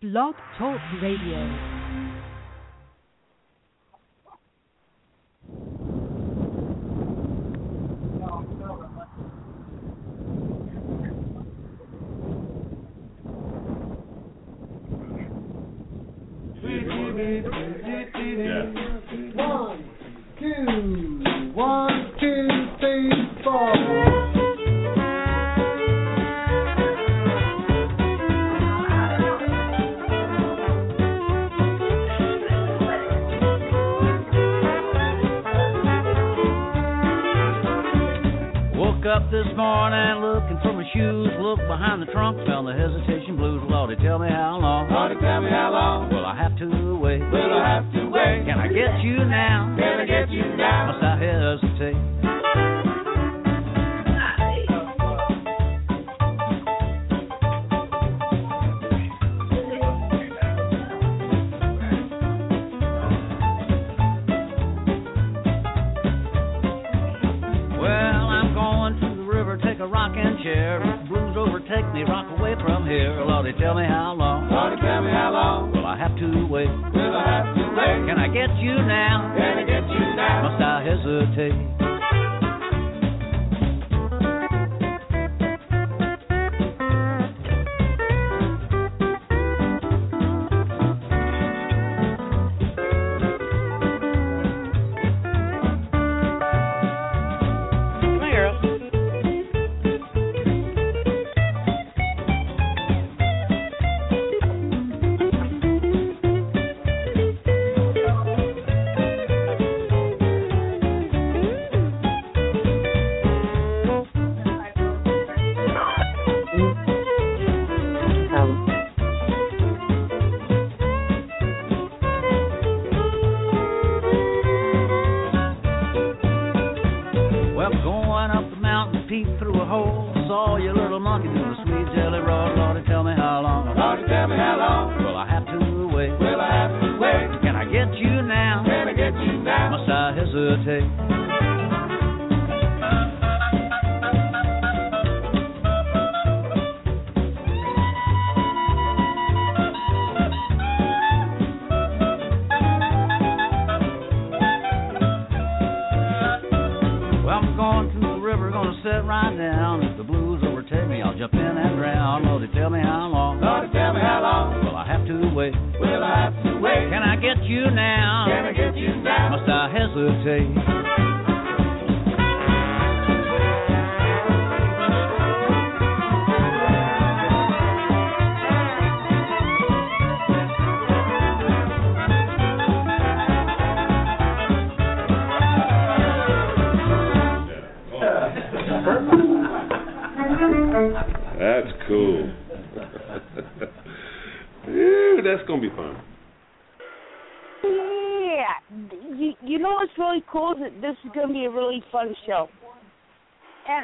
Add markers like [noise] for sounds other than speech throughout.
Blog Talk Radio.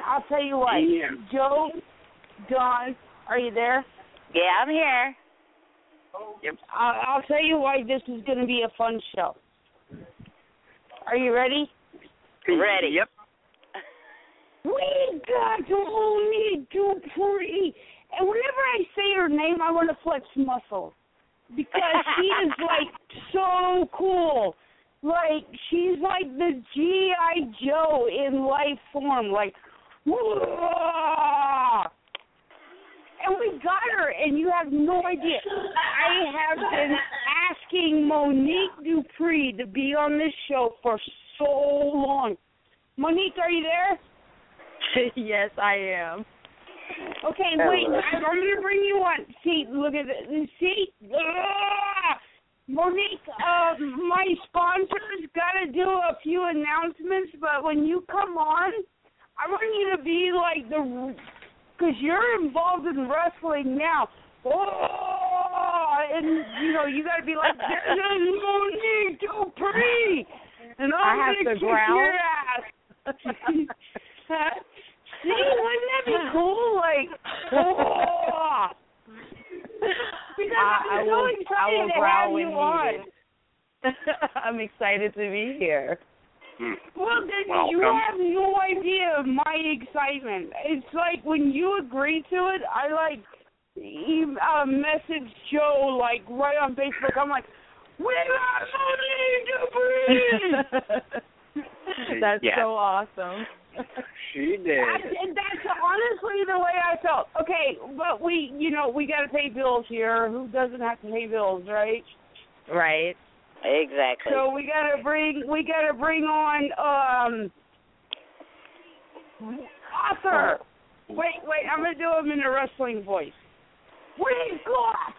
I'll tell you what, Joe, Don, are you there? Yeah, I'm here. I'll, I'll tell you why this is going to be a fun show. Are you ready? Ready. Yep. [laughs] We got to only do pretty. And whenever I say her name, I want to flex muscle because [laughs] she is like so cool. Like she's like the GI Joe in life form. Like, whoa! And we got her, and you have no idea. I have been asking Monique Dupree to be on this show for so long. Monique, are you there? [laughs] yes, I am. Okay, wait. I'm going to bring you on. See, look at this. See? Ah! Monique, uh, my sponsors got to do a few announcements, but when you come on, I want you to be like the, because you're involved in wrestling now. Oh, and you know you got to be like, this is Monique Dupree, and I'm I have gonna to kick growl? your ass. [laughs] See, wouldn't that be cool? Like, oh. Because I, I'm so will. I excited will to have you on. [laughs] I'm excited to be here. Well, then Welcome. you have no idea of my excitement. It's like when you agree to it, I like uh, message Joe like right on Facebook. I'm like, we got Monique Dupree. That's Yeah. so awesome. She did. That's, and that's honestly the way I felt. Okay, but we, you know, we got to pay bills here. Who doesn't have to pay bills, right? right. Exactly. So we got to bring, we got to bring on um author. Wait, wait, I'm gonna do him in a wrestling voice. We've got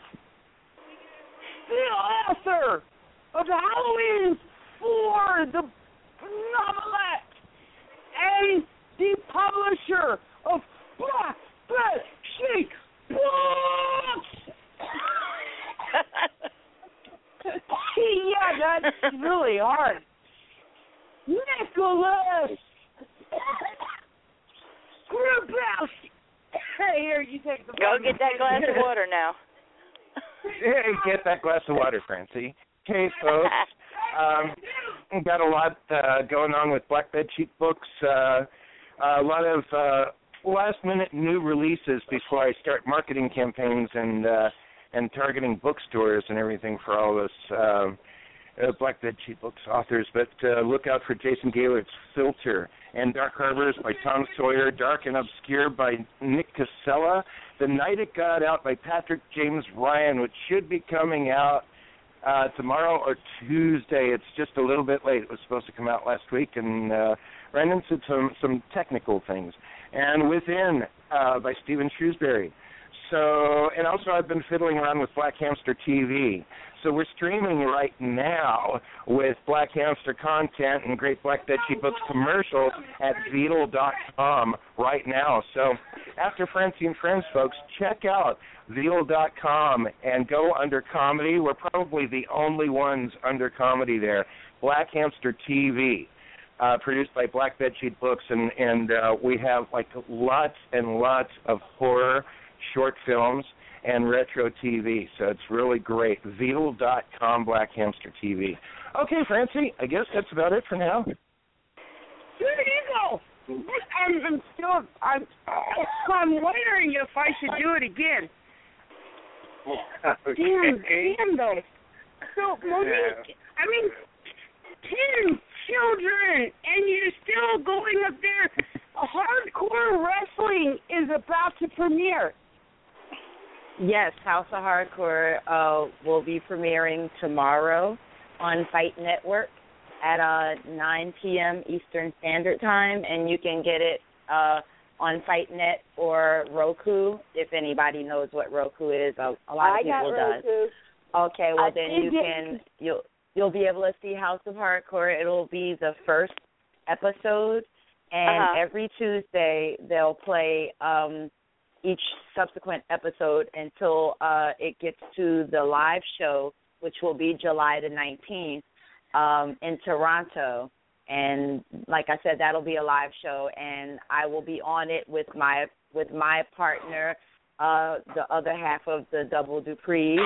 the author of the Halloween 4 the novelette and the publisher of Black Bed Sheet Books. [laughs] yeah, that's really hard. Nicholas Grabowsky. Hey, here, you take the Go get that glass of water now. Hey, get that glass of water, Francie. Hey, folks. [laughs] Um, got a lot uh, going on with Black Bed Sheet Books. Uh, a lot of uh, last-minute new releases before I start marketing campaigns and uh, and targeting bookstores and everything for all this um, uh, Black Bed Sheet Books authors. But uh, look out for Jason Gaylord's Filter and Dark Harbors by Tom Sawyer, Dark and Obscure by Nick Casella, The Night It Got Out by Patrick James Ryan, which should be coming out uh, tomorrow or Tuesday. It's just a little bit late. It was supposed to come out last week, and uh, ran into some some technical things. And Within uh, by Stephen Shrewsbury. So, and also I've been fiddling around with Black Hamster TV. So we're streaming right now with Black Hamster content and Great Black Dead Books commercials at Veedle.com right now. So after Francie and Friends, folks, check out Veedle.com and go under comedy. We're probably the only ones under comedy there. Black Hamster TV. Uh, produced by Black Bed Sheet Books, and and uh, we have like lots and lots of horror short films and retro TV. So it's really great. Veedle.com Black Hamster TV. Okay, Francie, I guess that's about it for now. There you go. I'm, I'm still. I'm. I'm wondering if I should do it again. [laughs] Damn, damn though. So Monique, I mean, ten children, and you're still going up there. Hardcore wrestling is about to premiere. Yes, House of Hardcore uh, will be premiering tomorrow on Fight Network at uh, 9 p.m. Eastern Standard Time, and you can get it uh, on FightNet or Roku. If anybody knows what Roku is, a, a lot I of got people does. Roku. Okay, well I then you can you'll you'll be able to see House of Hardcore. It'll be the first episode, and Uh-huh. every Tuesday they'll play um each subsequent episode until uh it gets to the live show, which will be July the nineteenth um in Toronto. And like I said, that'll be a live show, and I will be on it with my with my partner, uh, the other half of the Double Dupree,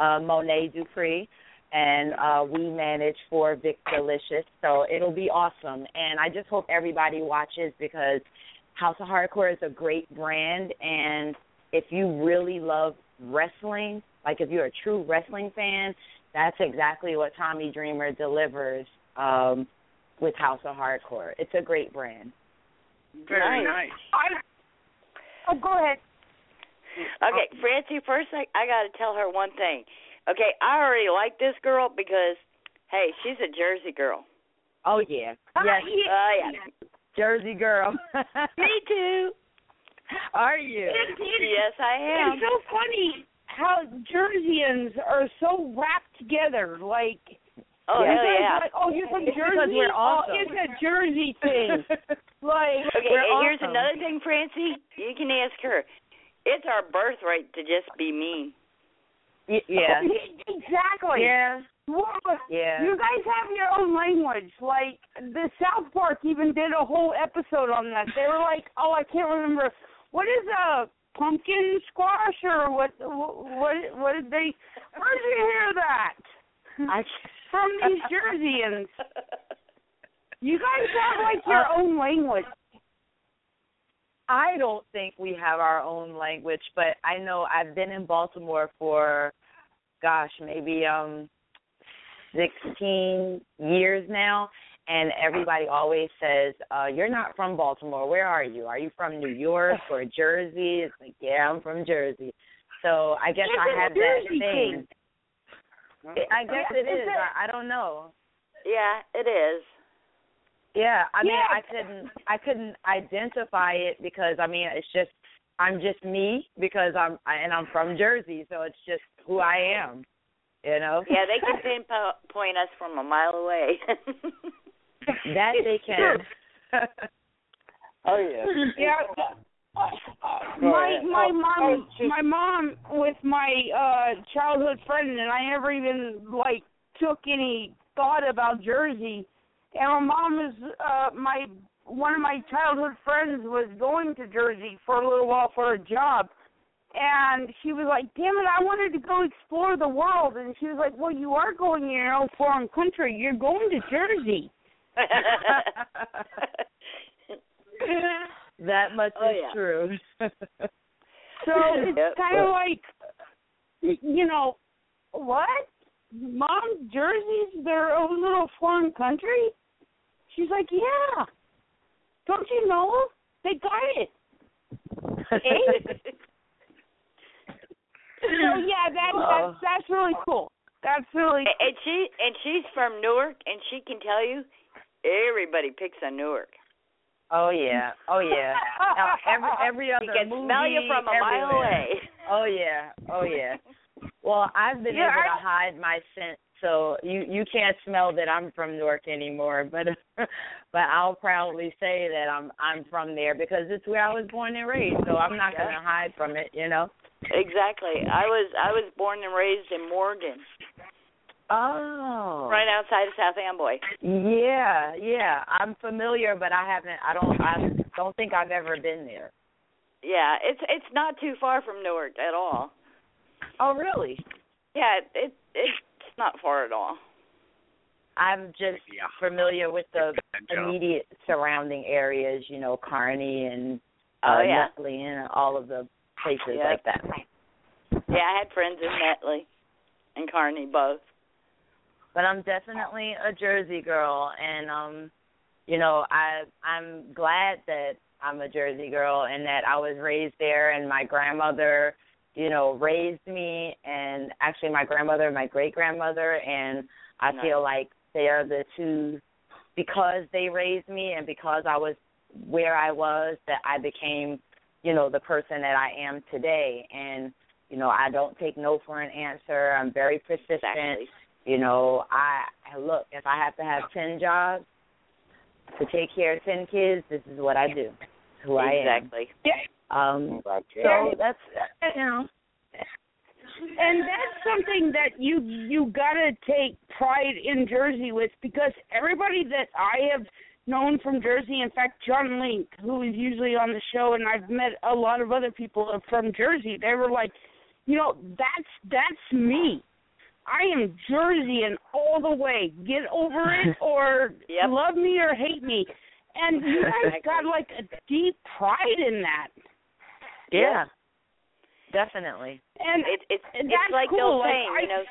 uh, Monet Dupree, and uh, we manage for Vik Dalishus. So it'll be awesome, and I just hope everybody watches because House of Hardcore is a great brand, and if you really love wrestling, like if you're a true wrestling fan, that's exactly what Tommy Dreamer delivers um, with House of Hardcore. It's a great brand. Very Nice. nice. I, oh, go ahead. Okay, Francie, first I, I got to tell her one thing. Okay, I already like this girl because, hey, she's a Jersey girl. Oh yeah, Uh, yes, yeah. Oh, yeah. Jersey girl. [laughs] Me too. Are you? It's, it's, Yes, I am. It's so funny how Jerseyans are so wrapped together. Like, Oh, Yeah. you're like, oh, you're from It's Jersey. we're oh, it's a Jersey thing. [laughs] like, Okay, We're and here's awesome. another thing, Francie. You can ask her. It's our birthright to just be mean. [laughs] Yeah. [laughs] exactly. Yeah. Well, Yeah. You guys have your own language. Like the South Park even did a whole episode on that. They were like, "Oh, I can't remember what is a pumpkin squash or what? What? What did they? Where did you hear that? [laughs] I From these Jerseyans. Uh, You guys have like your own language. I don't think we have our own language, but I know I've been in Baltimore for gosh, maybe um 16 years now and everybody always says, uh, "You're not from Baltimore. Where are you? Are you from New York or Jersey?" It's like, "Yeah, I'm from Jersey." So I guess It's I have that thing. thing. I guess It's is. I don't know. Yeah, it is. Yeah, I mean, Yeah. I couldn't, I couldn't identify it because I mean, it's just, I'm just me because I'm, I, and I'm from Jersey, so it's just who I am, you know. Yeah, they can pinpoint us from a mile away. [laughs] that they can. Oh yeah. Yeah. My my Oh, mom oh, my mom with my uh childhood friend and I never even like took any thought about Jersey. And my mom is uh my one of my childhood friends was going to Jersey for a little while for a job. And she was like, "Damn it, I wanted to go explore the world." And she was like, "Well, you are going in your own foreign country. You're going to Jersey." [laughs] that much Oh, is yeah. true. So [laughs] it's Yep. kind of like, you know, what? Mom, Jersey's their own little foreign country? She's like, yeah. Don't you know? They got it. [laughs] So yeah, that, Oh. that's that's really cool. That's really And- and she and she's from Newark, and she can tell you everybody picks on Newark. oh yeah, oh yeah. Now, every every other [laughs] She can movie, smell you from a mile away. Oh yeah, oh yeah. Well, I've been Yeah, able I- to hide my scent, so you you can't smell that I'm from Newark anymore. [laughs] But but I'll proudly say that I'm I'm from there because it's where I was born and raised. So I'm not Yeah. gonna hide from it, you know. Exactly. I was I was born and raised in Morgan, Oh. right outside of South Amboy. Yeah, yeah. I'm familiar, but I haven't. I don't. I don't think I've ever been there. Yeah, it's it's not too far from Newark at all. Oh, really? Yeah, it, it it's not far at all. I'm just familiar with the immediate surrounding areas. You know, Kearny and Oh uh, yeah, Nutley and all of the places Yep. like that. yeah. I had friends in Nutley and Kearny both. But I'm definitely a Jersey girl, and um, you know, I I'm glad that I'm a Jersey girl and that I was raised there, and my grandmother, you know, raised me, and actually my grandmother, and my great grandmother, and I Nice. feel like they are the two because they raised me and because I was where I was that I became, you know, the person that I am today. And, you know, I don't take no for an answer. I'm very persistent. Exactly. You know, I I- look, if I have to have 10 jobs to take care of 10 kids, this is what I do. It's who I am. exactly. Um so that's you know, and that's something that you you gotta take pride in Jersey with because everybody that I have known from Jersey, in fact, John Link, who is usually on the show, and I've met a lot of other people from Jersey. They were like, you know, that's that's me. I am Jersey and all the way. Get over it [laughs] or Yep. love me or hate me. And you guys got like a deep pride in that. Yeah. Definitely. And It's it's And it's like the cool, old like, saying, I- you know.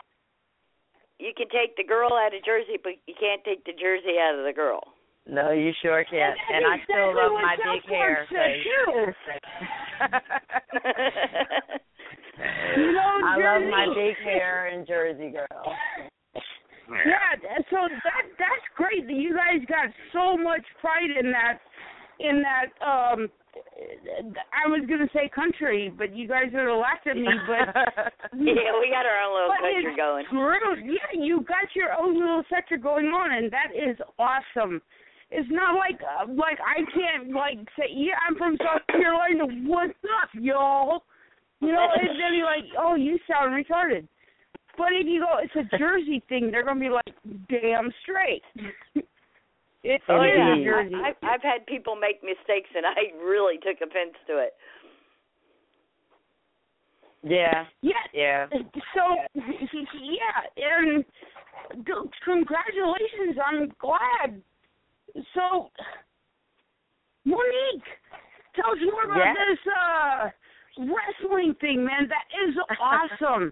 You can take the girl out of Jersey, but you can't take the Jersey out of the girl. No, you sure can't. And I still love my South big Park hair. said, 'cause- [laughs] You know, I love my big hair and Jersey girl. Yeah, th- so that that's great that you guys got so much pride in that in that um I was gonna say country, but you guys would have laughed at me, but [laughs] yeah, we got our own little country going. Yeah, you got your own little sector going on, and that is awesome. It's not like uh, like I can't like say yeah I'm from South Carolina. What's up, y'all? You know, and then you're like, oh, you sound retarded. But if you go, it's a Jersey thing. They're gonna be like, damn straight. [laughs] it's Oh, yeah. Jersey. I, I've I've had people make mistakes, and I really took offense to it. Yeah. yeah, Yeah. So yeah, and c- congratulations. I'm glad. So Monique, tell us more about yes. this uh, wrestling thing, man. That is awesome.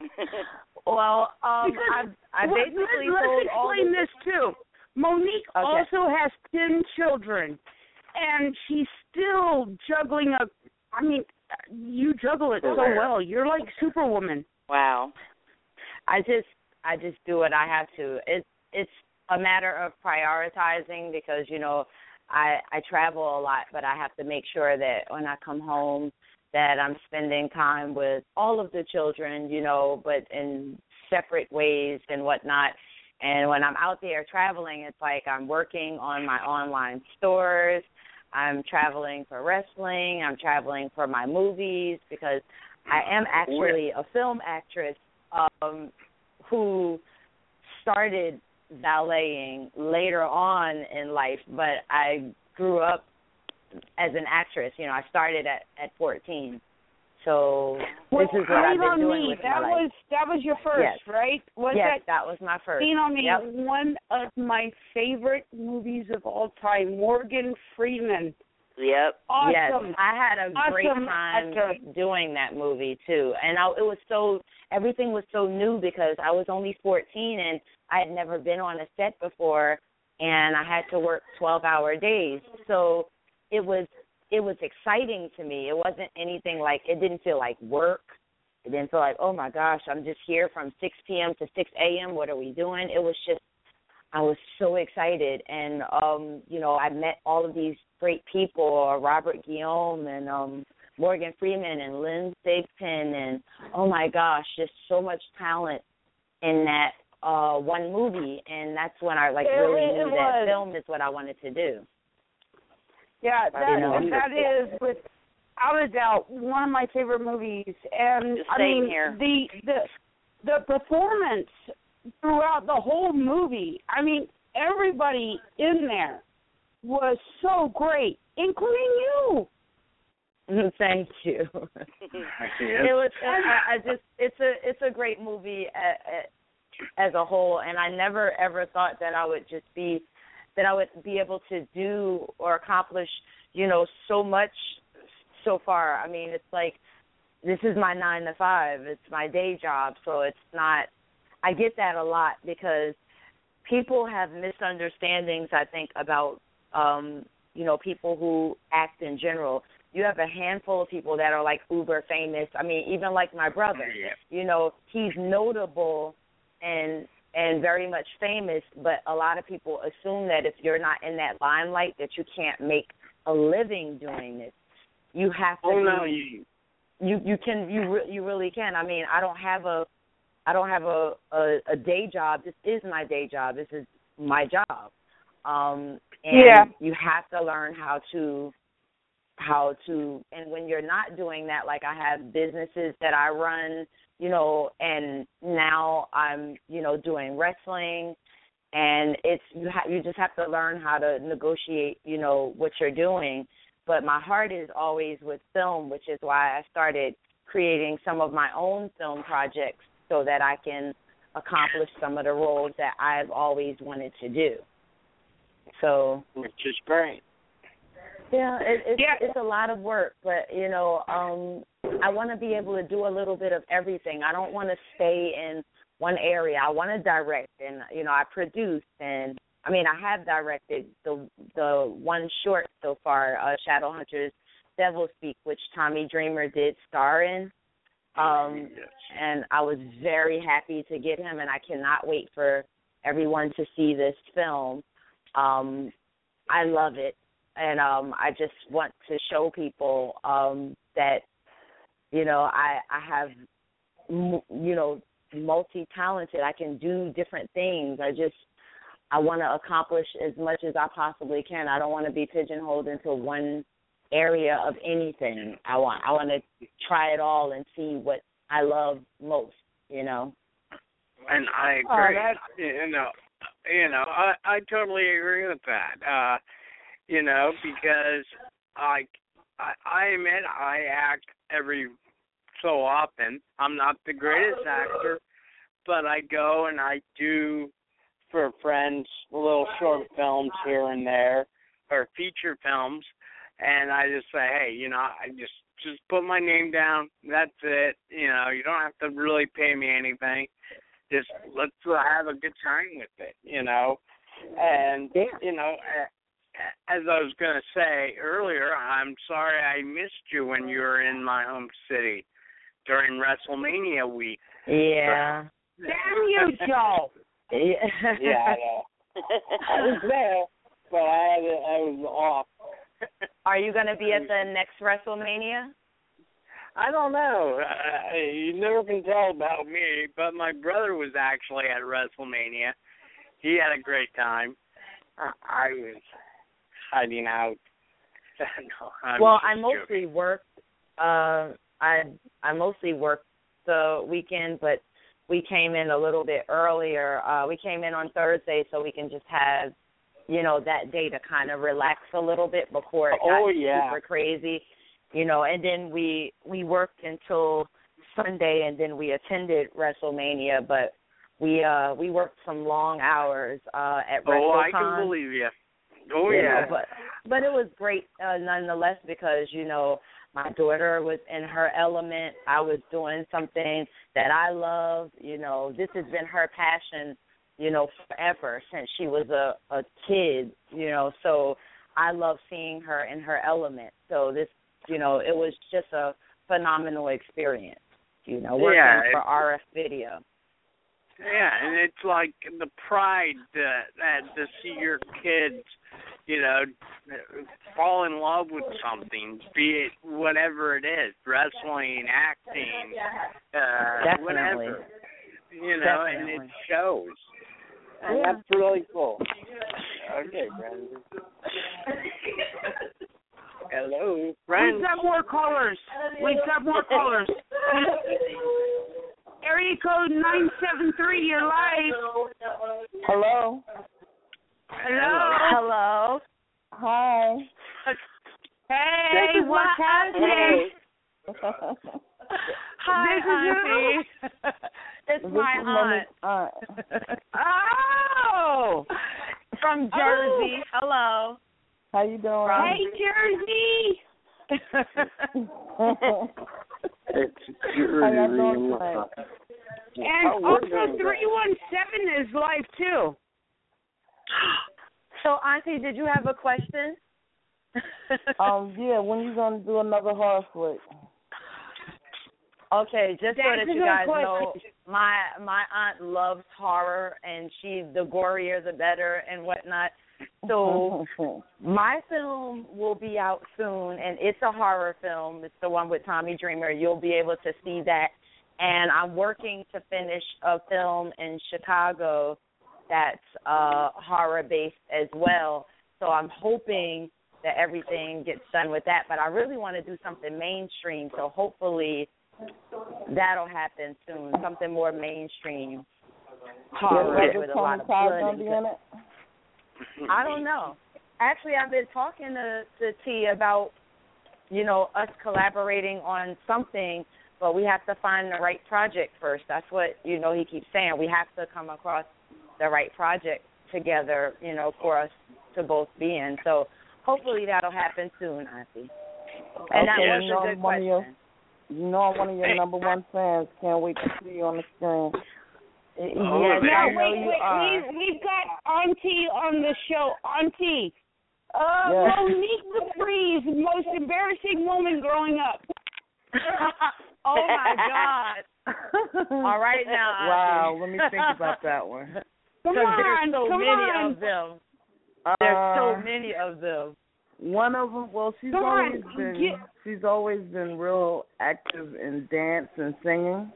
[laughs] well, um, because I, I let- basically let, told us all explain the, this too. Monique Okay. also has ten children, and she's still juggling a. I mean, you juggle it so well. You're like Superwoman. Wow. I just I just do what I have to. It's it's a matter of prioritizing because you know I I travel a lot, but I have to make sure that when I come home that I'm spending time with all of the children, you know, but in separate ways and whatnot. And when I'm out there traveling, it's like I'm working on my online stores. I'm traveling for wrestling. I'm traveling for my movies because I am actually a film actress um, who started balleting later on in life, but I grew up as an actress. You know, I started at at 14. So Well, this is what I've been on doing me. with that my was life. that was your first, Yes. right? Was yes, that that was my first. Lean on me? Yep. One of my favorite movies of all time, Morgan Freeman. Yep. Awesome. Yes, I had a great time actor. doing that movie too, and I, it was so everything was so new because I was only 14 and I had never been on a set before, and I had to work 12-hour days. So it was it was exciting to me. It wasn't anything like it didn't feel like work. It didn't feel like oh my gosh, I'm just here from 6 p.m. to 6 a.m. What are we doing? It was just I was so excited, and um, you know, I met all of these great people, uh, Robert Guillaume and um, Morgan Freeman and Lynn Thigpen, and oh my gosh, just so much talent in that uh one movie, and that's when I like It- really knew was. that film is what I wanted to do. Yeah, that You know? that is without a doubt one of my favorite movies. And The I mean here. the the the performance throughout the whole movie. I mean, everybody in there was so great, including you. Mm, [laughs] thank you. it was. I, I just. It's a. It's a great movie a- a- as a whole, and I never ever thought that I would just be, that I would be able to do or accomplish, you know, so much so far. I mean, it's like this is my nine to five. It's my day job, so it's not. I get that a lot because people have misunderstandings. I think about, um, you know, people who act in general you have a handful of people that are like uber famous. I mean, even like my brother, you know, he's notable and and very much famous, but a lot of people assume that if you're not in that limelight that you can't make a living doing this. You have to Oh be, no, you you you can you re- you really can. I mean, I don't have a I don't have a, a a day job. This is my day job. This is my job. Um and Yeah. you have to learn how to how to and when you're not doing that like I have businesses that I run, you know, and now I'm, you know, doing wrestling and it's you ha- you just have to learn how to negotiate, you know, what you're doing. But my heart is always with film, which is why I started creating some of my own film projects so that I can accomplish some of the roles that I've always wanted to do. So which is great. yeah, it, it's Yeah. it's a lot of work, but you know, um I want to be able to do a little bit of everything. I don't want to stay in one area. I want to direct, and you know, I produce, and I mean, I have directed the the one short so far, uh, Shadowhunters Devil Speak, which Tommy Dreamer did star in. Um, and I was very happy to get him, and I cannot wait for everyone to see this film. Um, I love it, and um, I just want to show people um, that you know I I have m- you know multi talented. I can do different things. I just I want to accomplish as much as I possibly can. I don't want to be pigeonholed into one area of anything. I want I want to try it all and see what I love most. You know. And I Oh, agree. that's- you know, you know, I I totally agree with that. Uh, you know, because I I, I admit I act every so often. I'm not the greatest oh, actor, but I go and I do for friends little short films here and there or feature films and I just say, hey, you know, I just just put my name down. That's it. You know, you don't have to really pay me anything. Just let's uh, have a good time with it. You know, and you know, as I was going to say earlier, I'm sorry I missed you when you were in my home city during WrestleMania week. Yeah. Damn you, Joe. Yeah. yeah, I know. [laughs] I was there, but I had I was off. Are you going to be at the [laughs] next WrestleMania? I don't know. Uh, you never can tell about me, but my brother was actually at WrestleMania. He had a great time. I, I was hiding out. [laughs] no, I'm well, I mostly joking. worked. Uh, I I mostly work the weekend, but we came in a little bit earlier. Uh, we came in on Thursday so we can just have, you know, that day to kind of relax a little bit before it got Oh, yeah. super crazy, you know. And then we we worked until Sunday, and then we attended WrestleMania, but we uh we worked some long hours uh at WrestleMania. Oh, I can believe you. Oh you yeah. know, but but it was great uh, nonetheless because you know my daughter was in her element. I was doing something that I love. You know, this has been her passion. You know, forever since she was a a kid. You know, so I love seeing her in her element. So this, you know, it was just a phenomenal experience. You know, working Yeah, for RF Video. Yeah, and it's like the pride that, that to see your kids, you know, fall in love with something, be it whatever it is, wrestling, acting, uh, Definitely. whatever. You know, and it shows. And Yeah. that's really cool. Okay, Brandon. Hello, We've got more callers. We've got more callers. [laughs] Area code 973, you're live. Hello. Hello. Hello. Hi. Hey, This is what's my happening? [laughs] Hi, This is Auntie. [laughs] It's This my is Mommy's aunt aunt. [laughs] Oh! from Jersey. Hello. How you doing? Hey, Jersey. It's How y'all doing? And Oh, also 317 is live too. So, Auntie, did you have a question? [laughs] Um, yeah, when you gonna do another horror flick? Okay, just so that you guys question. know, my my aunt loves horror, and she the gorier the better and whatnot. So [laughs] my film will be out soon, and it's a horror film. It's the one with Tommy Dreamer. You'll be able to see that. And I'm working to finish a film in Chicago that's uh horror based as well. So I'm hoping that everything gets done with that. But I really want to do something mainstream. So hopefully that'll happen soon. Something more mainstream horror Is with a lot of blood and in it? I don't know. Actually, I've been talking to to T about you know us collaborating on something, but we have to find the right project first. That's what you know he keeps saying. We have to come across the right project together, you know, for us to both be in. So hopefully that'll happen soon, Auntie. And that Okay, was you know a I'm good one of your- You know I'm one of your number one fans. Can't wait to see you on the screen. Yes, Oh, I Now, know wait, you wait, are. we've, we've got Auntie on the show. Auntie, uh, Yes. Monique Dupree's most embarrassing moment growing up. [laughs] oh my God! [laughs] All right now, Wow, let me think about that one. [laughs] Come Because on, there's so come many on. of them. There's Uh, so many of them. One of them, well, she's Come on, always been get- she's always been real active in dance and singing.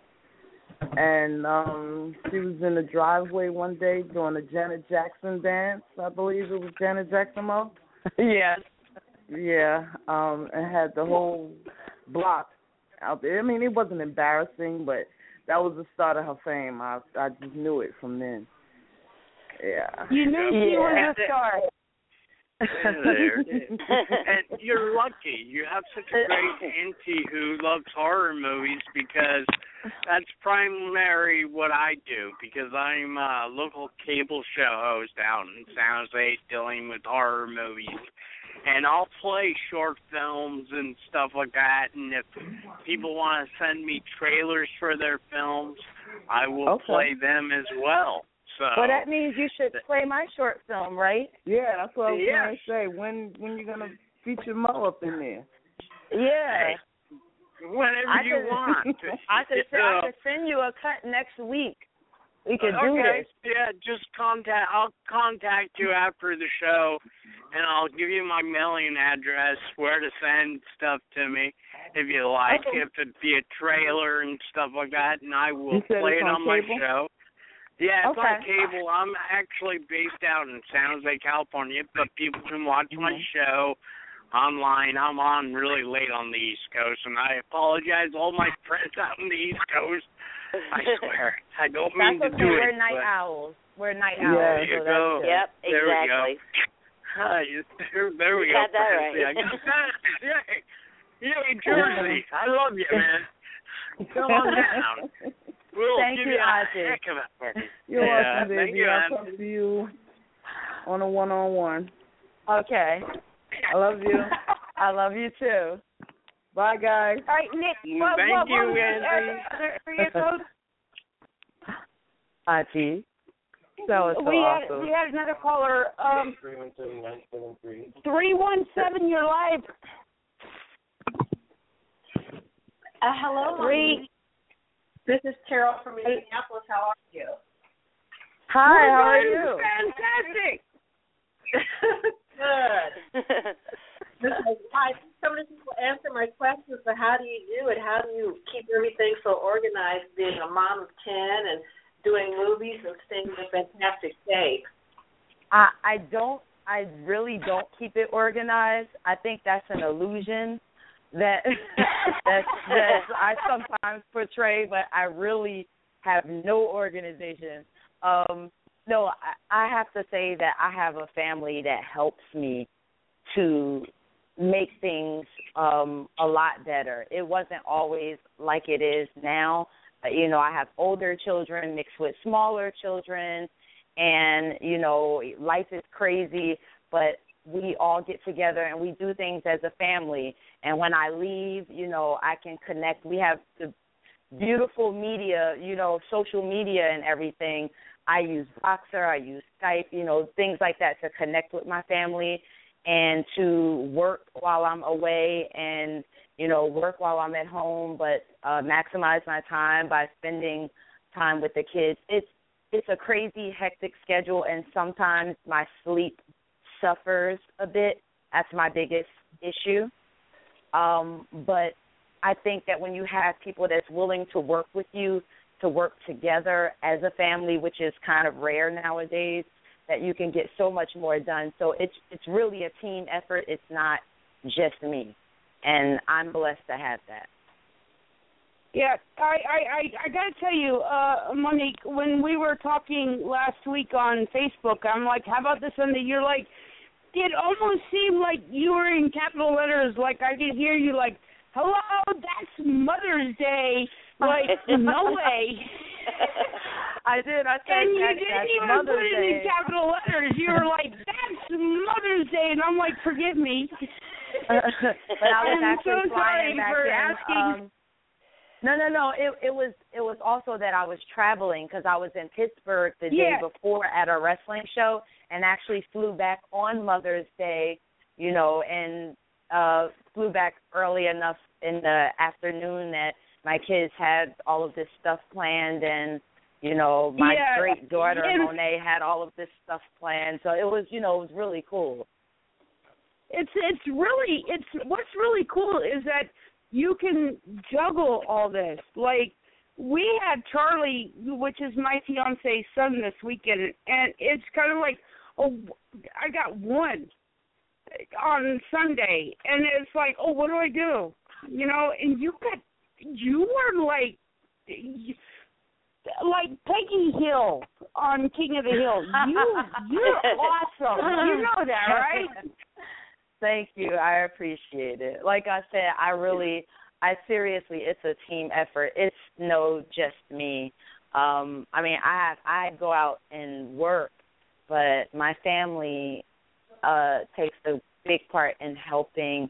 And um she was in the driveway one day doing a Janet Jackson dance. I believe it was Janet Jackson Mo. [laughs] yes. Yeah, um, and had the whole block out there. I mean, it wasn't embarrassing, but that was the start of her fame. I I just knew it from then. Yeah. You knew she Yeah. was a star. there [laughs] and you're lucky. You have such a great auntie who loves horror movies because that's primary what I do because I'm a local cable show host out in San Jose dealing with horror movies. and I'll play short films and stuff like that. And if people want to send me trailers for their films, I will Okay. play them as well. So Well, that means you should play my short film, right? Yeah, that's what I was Yeah. gonna say. When when you gonna feature Mo up in there? Yeah. whenever I you could, want. [laughs] I could send, I Uh, could send you a cut next week. We could do okay. this. Yeah, just contact. I'll contact you after the show, and I'll give you my mailing address where to send stuff to me if you like. Okay. If it be a trailer and stuff like that, and I will play it on on my cable? show. Yeah, it's on cable. I'm actually based out in San Jose, California, but people can watch my Mhm. show online. I'm on really late on the East Coast, and I apologize to all my [laughs] friends out on the East Coast. I swear, I don't mean That's to okay. do We're it. night but- owls. We're night Yeah. owls. There you so go. Yep, There we go. exactly. Hi, there, there we You go. got that right. I got that. Yeah, [laughs] yeah, Jersey. [laughs] I love you, man. Come on down. We'll Thank give you, you a heck of a. [laughs] You're Yeah, welcome, thank baby. you, I'll talk to you on a one on one. Okay. I love you. [laughs] I love you too. Bye guys. All right, Nick. What, Thank what, you, [laughs] what was the Andy. other area code? Auntie. That was so we had awesome. we had another caller. Um, Three one seven nine seven three. three one seven. You're live. Uh, hello, Three. This is Carol from Indianapolis. How are you? Hi, how are you? Fantastic. [laughs] Good. I of the people answer my questions, but how do you do it? How do you keep everything so organized, being a mom of ten and doing movies and staying in fantastic shape? I I don't I really don't keep it organized. I think that's an illusion that [laughs] that that I sometimes portray, but I really have no organization. Um no, I, I have to say that I have a family that helps me to make things um a lot better. It wasn't always like it is now. Uh, You know, I have older children mixed with smaller children and you know life is crazy but we all get together and we do things as a family. And when i leave you know i can connect. We have the beautiful media you know social media and everything. I use Voxer i use skype you know things like that to connect with my family and to work while i'm away and you know work while i'm at home but uh maximize my time by spending time with the kids. It's it's a crazy hectic schedule and sometimes my sleep suffers a bit. That's my biggest issue. Um but i think that when you have people that's willing to work with you to work together as a family which is kind of rare nowadays that you can get so much more done. So it's it's really a team effort. It's not just me. And i'm blessed to have that Yeah, I, I, I, I gotta tell you, uh, Monique, when we were talking last week on Facebook, I'm like, how about this Sunday? You're like, it almost seemed like you were in capital letters, like I could hear you like, hello, that's Mother's Day. Like, no [laughs] way. I did. I said and you that, didn't even Mother's put it Day. in capital letters. You were like, that's Mother's Day. And I'm like, forgive me. [laughs] but I was [laughs] actually so flying sorry back for in. asking. Um, no, no, no. It it was it was also that I was traveling because I was in Pittsburgh the day before at a wrestling show, and actually flew back on Mother's Day. You know, and uh flew back early enough in the afternoon that my kids had all of this stuff planned and you know my Yeah, great daughter and- Monet had all of this stuff planned so it was you know it was really cool it's it's really it's what's really cool is that you can juggle all this. Like we had Charlie, which is my fiance's son, this weekend, and it's kind of like, oh, I got one on Sunday, and it's like, oh, what do I do? You know, and you got you were like. Like Peggy Hill on King of the Hill. You you're [laughs] awesome. You know that, right? Thank you. I appreciate it. Like I said, I really I seriously it's a team effort. It's no just me. Um I mean, I have I go out and work, but my family uh takes the big part in helping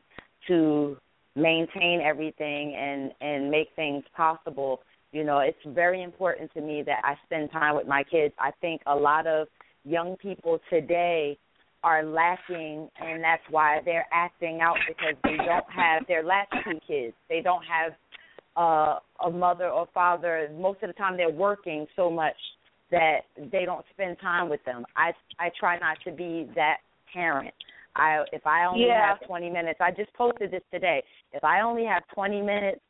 to maintain everything and and make things possible. You know, it's very important to me that I spend time with my kids. I think a lot of young people today are lacking and that's why they're acting out because they don't have their last two kids. They don't have uh a mother or father. Most of the time they're working so much that they don't spend time with them. I I try not to be that parent. I if I only Yeah. have 20 minutes, I just posted this today. If I only have 20 minutes,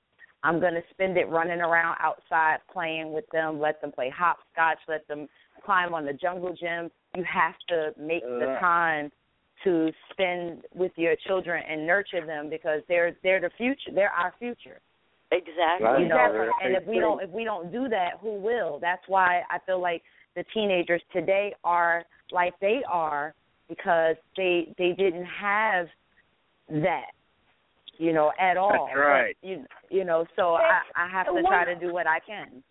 I'm going to spend it running around outside playing with them, let them play hopscotch, let them climb on the jungle gym. You have to make the time to spend with your children and nurture them because they're they're the future. They're our future. Exactly. You know, and if we don't if we don't do that, who will? That's why I feel like the teenagers today are like they are because they they didn't have that, you know, at all. That's right. But, you you know, so I I have to try to do what I can.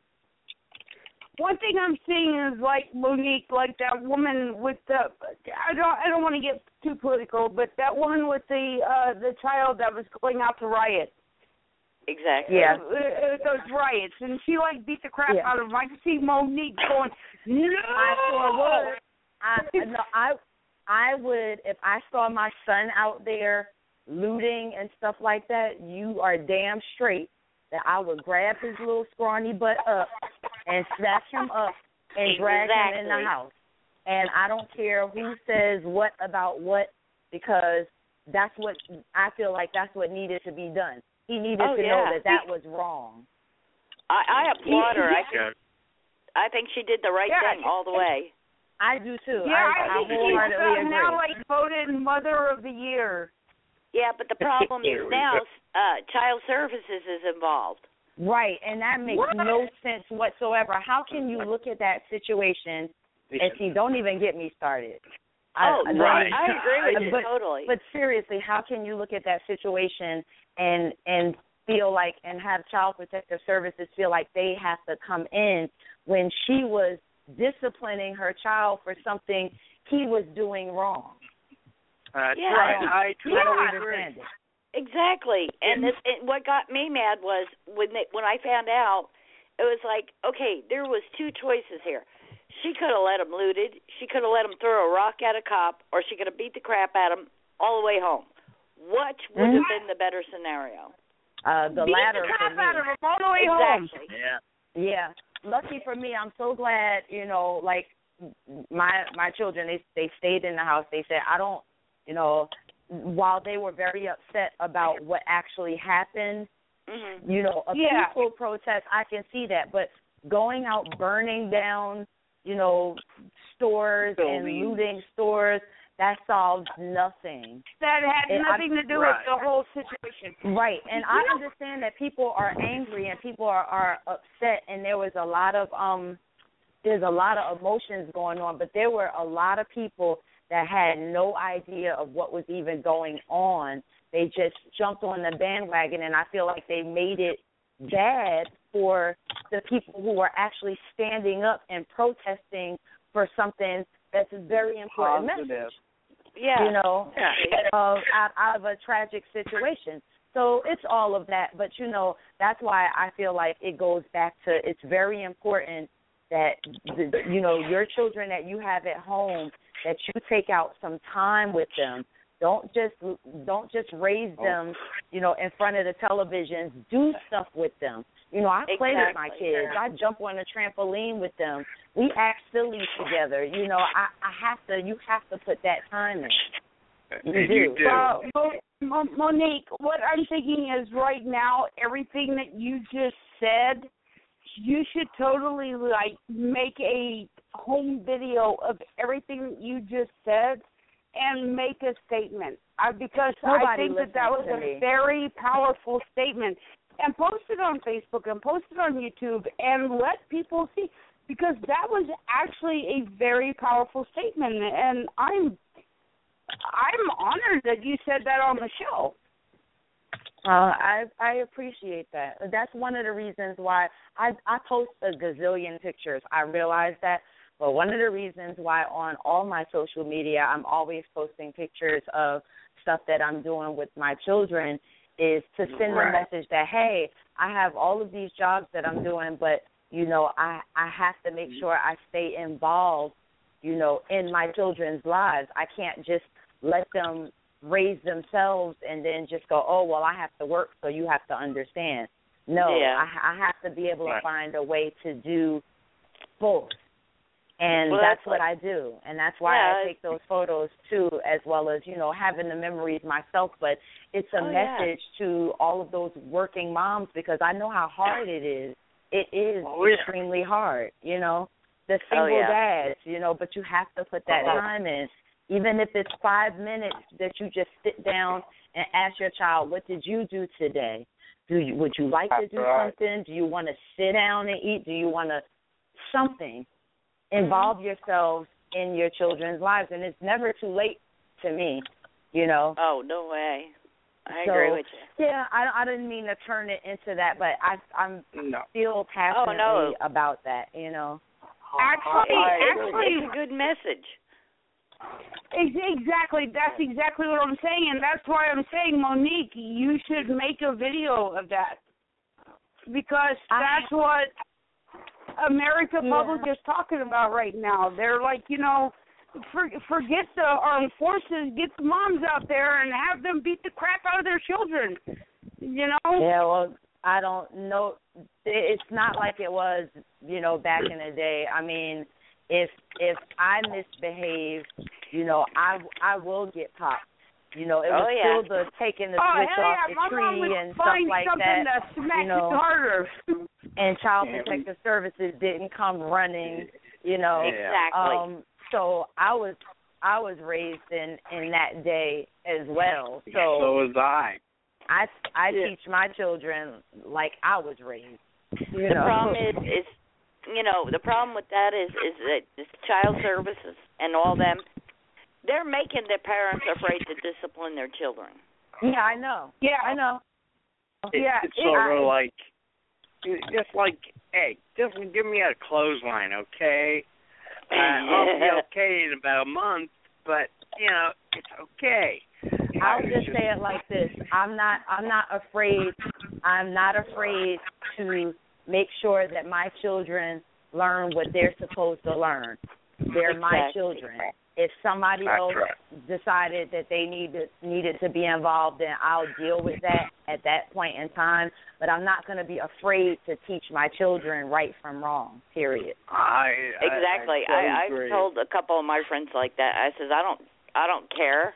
One thing I'm seeing is like Monique, like that woman with the. I don't. I don't want to get too political, but that woman with the uh the child that was going out to riot. Exactly. Yeah. Uh, uh, those riots, and she like beat the crap Yeah. out of him. I can see Monique going, no. I sure would. I no, I I would if I saw my son out there looting and stuff like that. You are damn straight that I would grab his little scrawny butt up and snatch him up and drag him in the house. And I don't care who says what about what because that's what I feel like that's what needed to be done. He needed Oh, to know that that was wrong. I, I applaud her. I Yeah. I think she did the right Yeah. thing all the way. I do too. Yeah, I, I, I think she's uh, now like voted Mother of the Year. Yeah, but the problem [laughs] is now go. Uh child services is involved. Right, and that makes What? no sense whatsoever. How can you look at that situation and see? Don't even get me started. Oh, I, right. I agree with you but, totally. But seriously, how can you look at that situation and and feel like and have child protective services feel like they have to come in when she was disciplining her child for something he was doing wrong? That's Yeah. right. I I don't, I totally agree. understand it. Exactly. And this and what got me mad was when they, when I found out it was like, okay, there was two choices here. She could have let him looted, she could have let him throw a rock at a cop, or she could have beat the crap at him all the way home. Which would have been the better scenario? Uh, the Beat latter the crap out of him all the way home. Yeah. Yeah. Lucky for me, I'm so glad, you know, like my my children they they stayed in the house. They said, I don't you know, while they were very upset about what actually happened, Mhm. you know, a Yeah. peaceful protest, I can see that. But going out burning down, you know, stores and looting stores, that solves nothing. That had And I- nothing to do Right. with the whole situation. Right, and I understand that people are angry and people are are upset, and there was a lot of um, there's a lot of emotions going on, but there were a lot of people that had no idea of what was even going on. They just jumped on the bandwagon, and I feel like they made it bad for the people who are actually standing up and protesting for something that's a very important Positive. message Yeah. you know, Yeah. of out, out of a tragic situation. So it's all of that, but you know, that's why I feel like it goes back to it's very important that the, you know your children that you have at home that you take out some time with them. Don't just don't just raise oh. them, you know, in front of the televisions. Do stuff with them. You know, I play with my Exactly. kids. I jump on a trampoline with them. We act silly together. You know, I I have to. You have to put that time in. You You do. do. Well, Mo- Mo- Monique, what I'm thinking is right now, everything that you just said, you should totally like make a home video of everything you just said and make a statement. Uh, because I think that that was a very powerful statement. And post it on Facebook and post it on YouTube and let people see because that was actually a very powerful statement and I'm I'm honored that you said that on the show. Uh, I I appreciate that. That's one of the reasons why I I post a gazillion pictures. I realize that, But one of the reasons why on all my social media I'm always posting pictures of stuff that I'm doing with my children is to send Right. the message that hey, I have all of these jobs that I'm doing, but you know, I I have to make mm-hmm. sure I stay involved, you know, in my children's lives. I can't just let them raise themselves and then just go, oh well, I have to work, so you have to understand. No, Yeah. I, I have to be able to find a way to do both, and Well, that's, that's what I do, and that's why Yeah, I take those photos too, as well as you know having the memories myself. But it's a Oh, yeah. message to all of those working moms because I know how hard it is. It is Oh, yeah. extremely hard, you know. The Oh, single yeah. dads, you know, but you have to put that Uh-huh. time in. Even if it's five minutes that you just sit down and ask your child, "What did you do today? Do you would you like to do right. something? Do you want to sit down and eat? Do you want to something?" Mm-hmm. Involve yourselves in your children's lives, and it's never too late to me. You know. Oh no way. I So, agree with you. Yeah, I I didn't mean to turn it into that, but I I'm No. feel oh, passionately no. about that. You know. Oh, actually, I actually, It's a good message. Exactly. That's exactly what I'm saying, and that's why I'm saying, Monique, you should make a video of that because I- that's what America Yeah. public is talking about right now. They're like, you know, for, forget the armed forces, get the moms out there and have them beat the crap out of their children. You know? Yeah, well, I don't know. It's not like it was, you know, back in the day. I mean, if if I misbehave, you know, I I will get popped. You know, it Oh, was yeah. still the taking the Oh, switch hell off yeah, the my mom tree would and stuff like something that. to smack you know. you harder. And Child Yeah. Protective Services didn't come running. You know, Exactly. um, so I was I was raised in in that day as well. So So was I. I I Yeah. teach my children like I was raised. You the know. problem [laughs] is is you know the problem with that is is that this child services and all them they're making their parents afraid to discipline their children Yeah, I know. Yeah. I know. It, yeah, it's it- sort of I- like, just like, hey, just give me a clothesline, okay? [laughs] Uh, I'll be okay in about a month, but you know, it's okay. I'll I just say it like this. I'm not I'm not afraid I'm not afraid to make sure that my children learn what they're supposed to learn. They're my Exactly. children. If somebody That's else right. decided that they needed needed to be involved, then I'll deal with that at that point in time. But I'm not going to be afraid to teach my children right from wrong. Period. I, exactly I, i I, i've told a couple of my friends like that i says i don't i don't care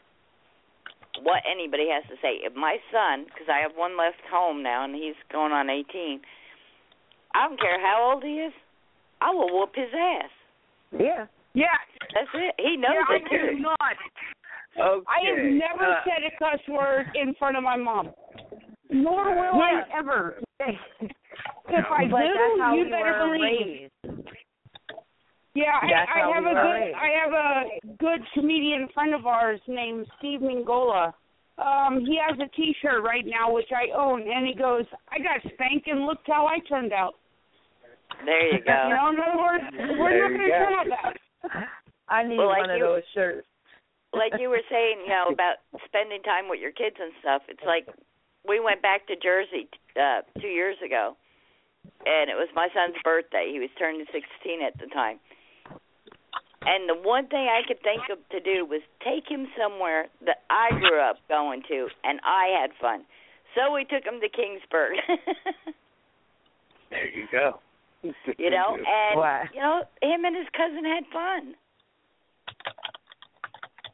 what anybody has to say if my son because i have one left home now and he's going on eighteen i don't care how old he is i will whoop his ass Yeah. Yeah. that's it he knows yeah, it I too do not. Okay. I have never uh, said a cuss word in front of my mom. Nor will Yeah. I ever. [laughs] if I but do, that's how you we better believe. raised. Yeah, That's I, I have we a good raised. I have a good comedian friend of ours named Steve Mingola. Um, he has a t shirt right now which I own and he goes, I got spanked and looked how I turned out. there you [laughs] go. You go know, in other words, we're There not gonna go. turn out that. [laughs] I need Well, like one of you- those shirts. [laughs] like you were saying, you know, about spending time with your kids and stuff. It's like we went back to Jersey uh two years ago, and it was my son's birthday. He was turning 16 at the time. And the one thing I could think of to do was take him somewhere that I grew up going to, and I had fun. So we took him to Keansburg. [laughs] There you go. [laughs] you know, and Wow. you know, him and his cousin had fun.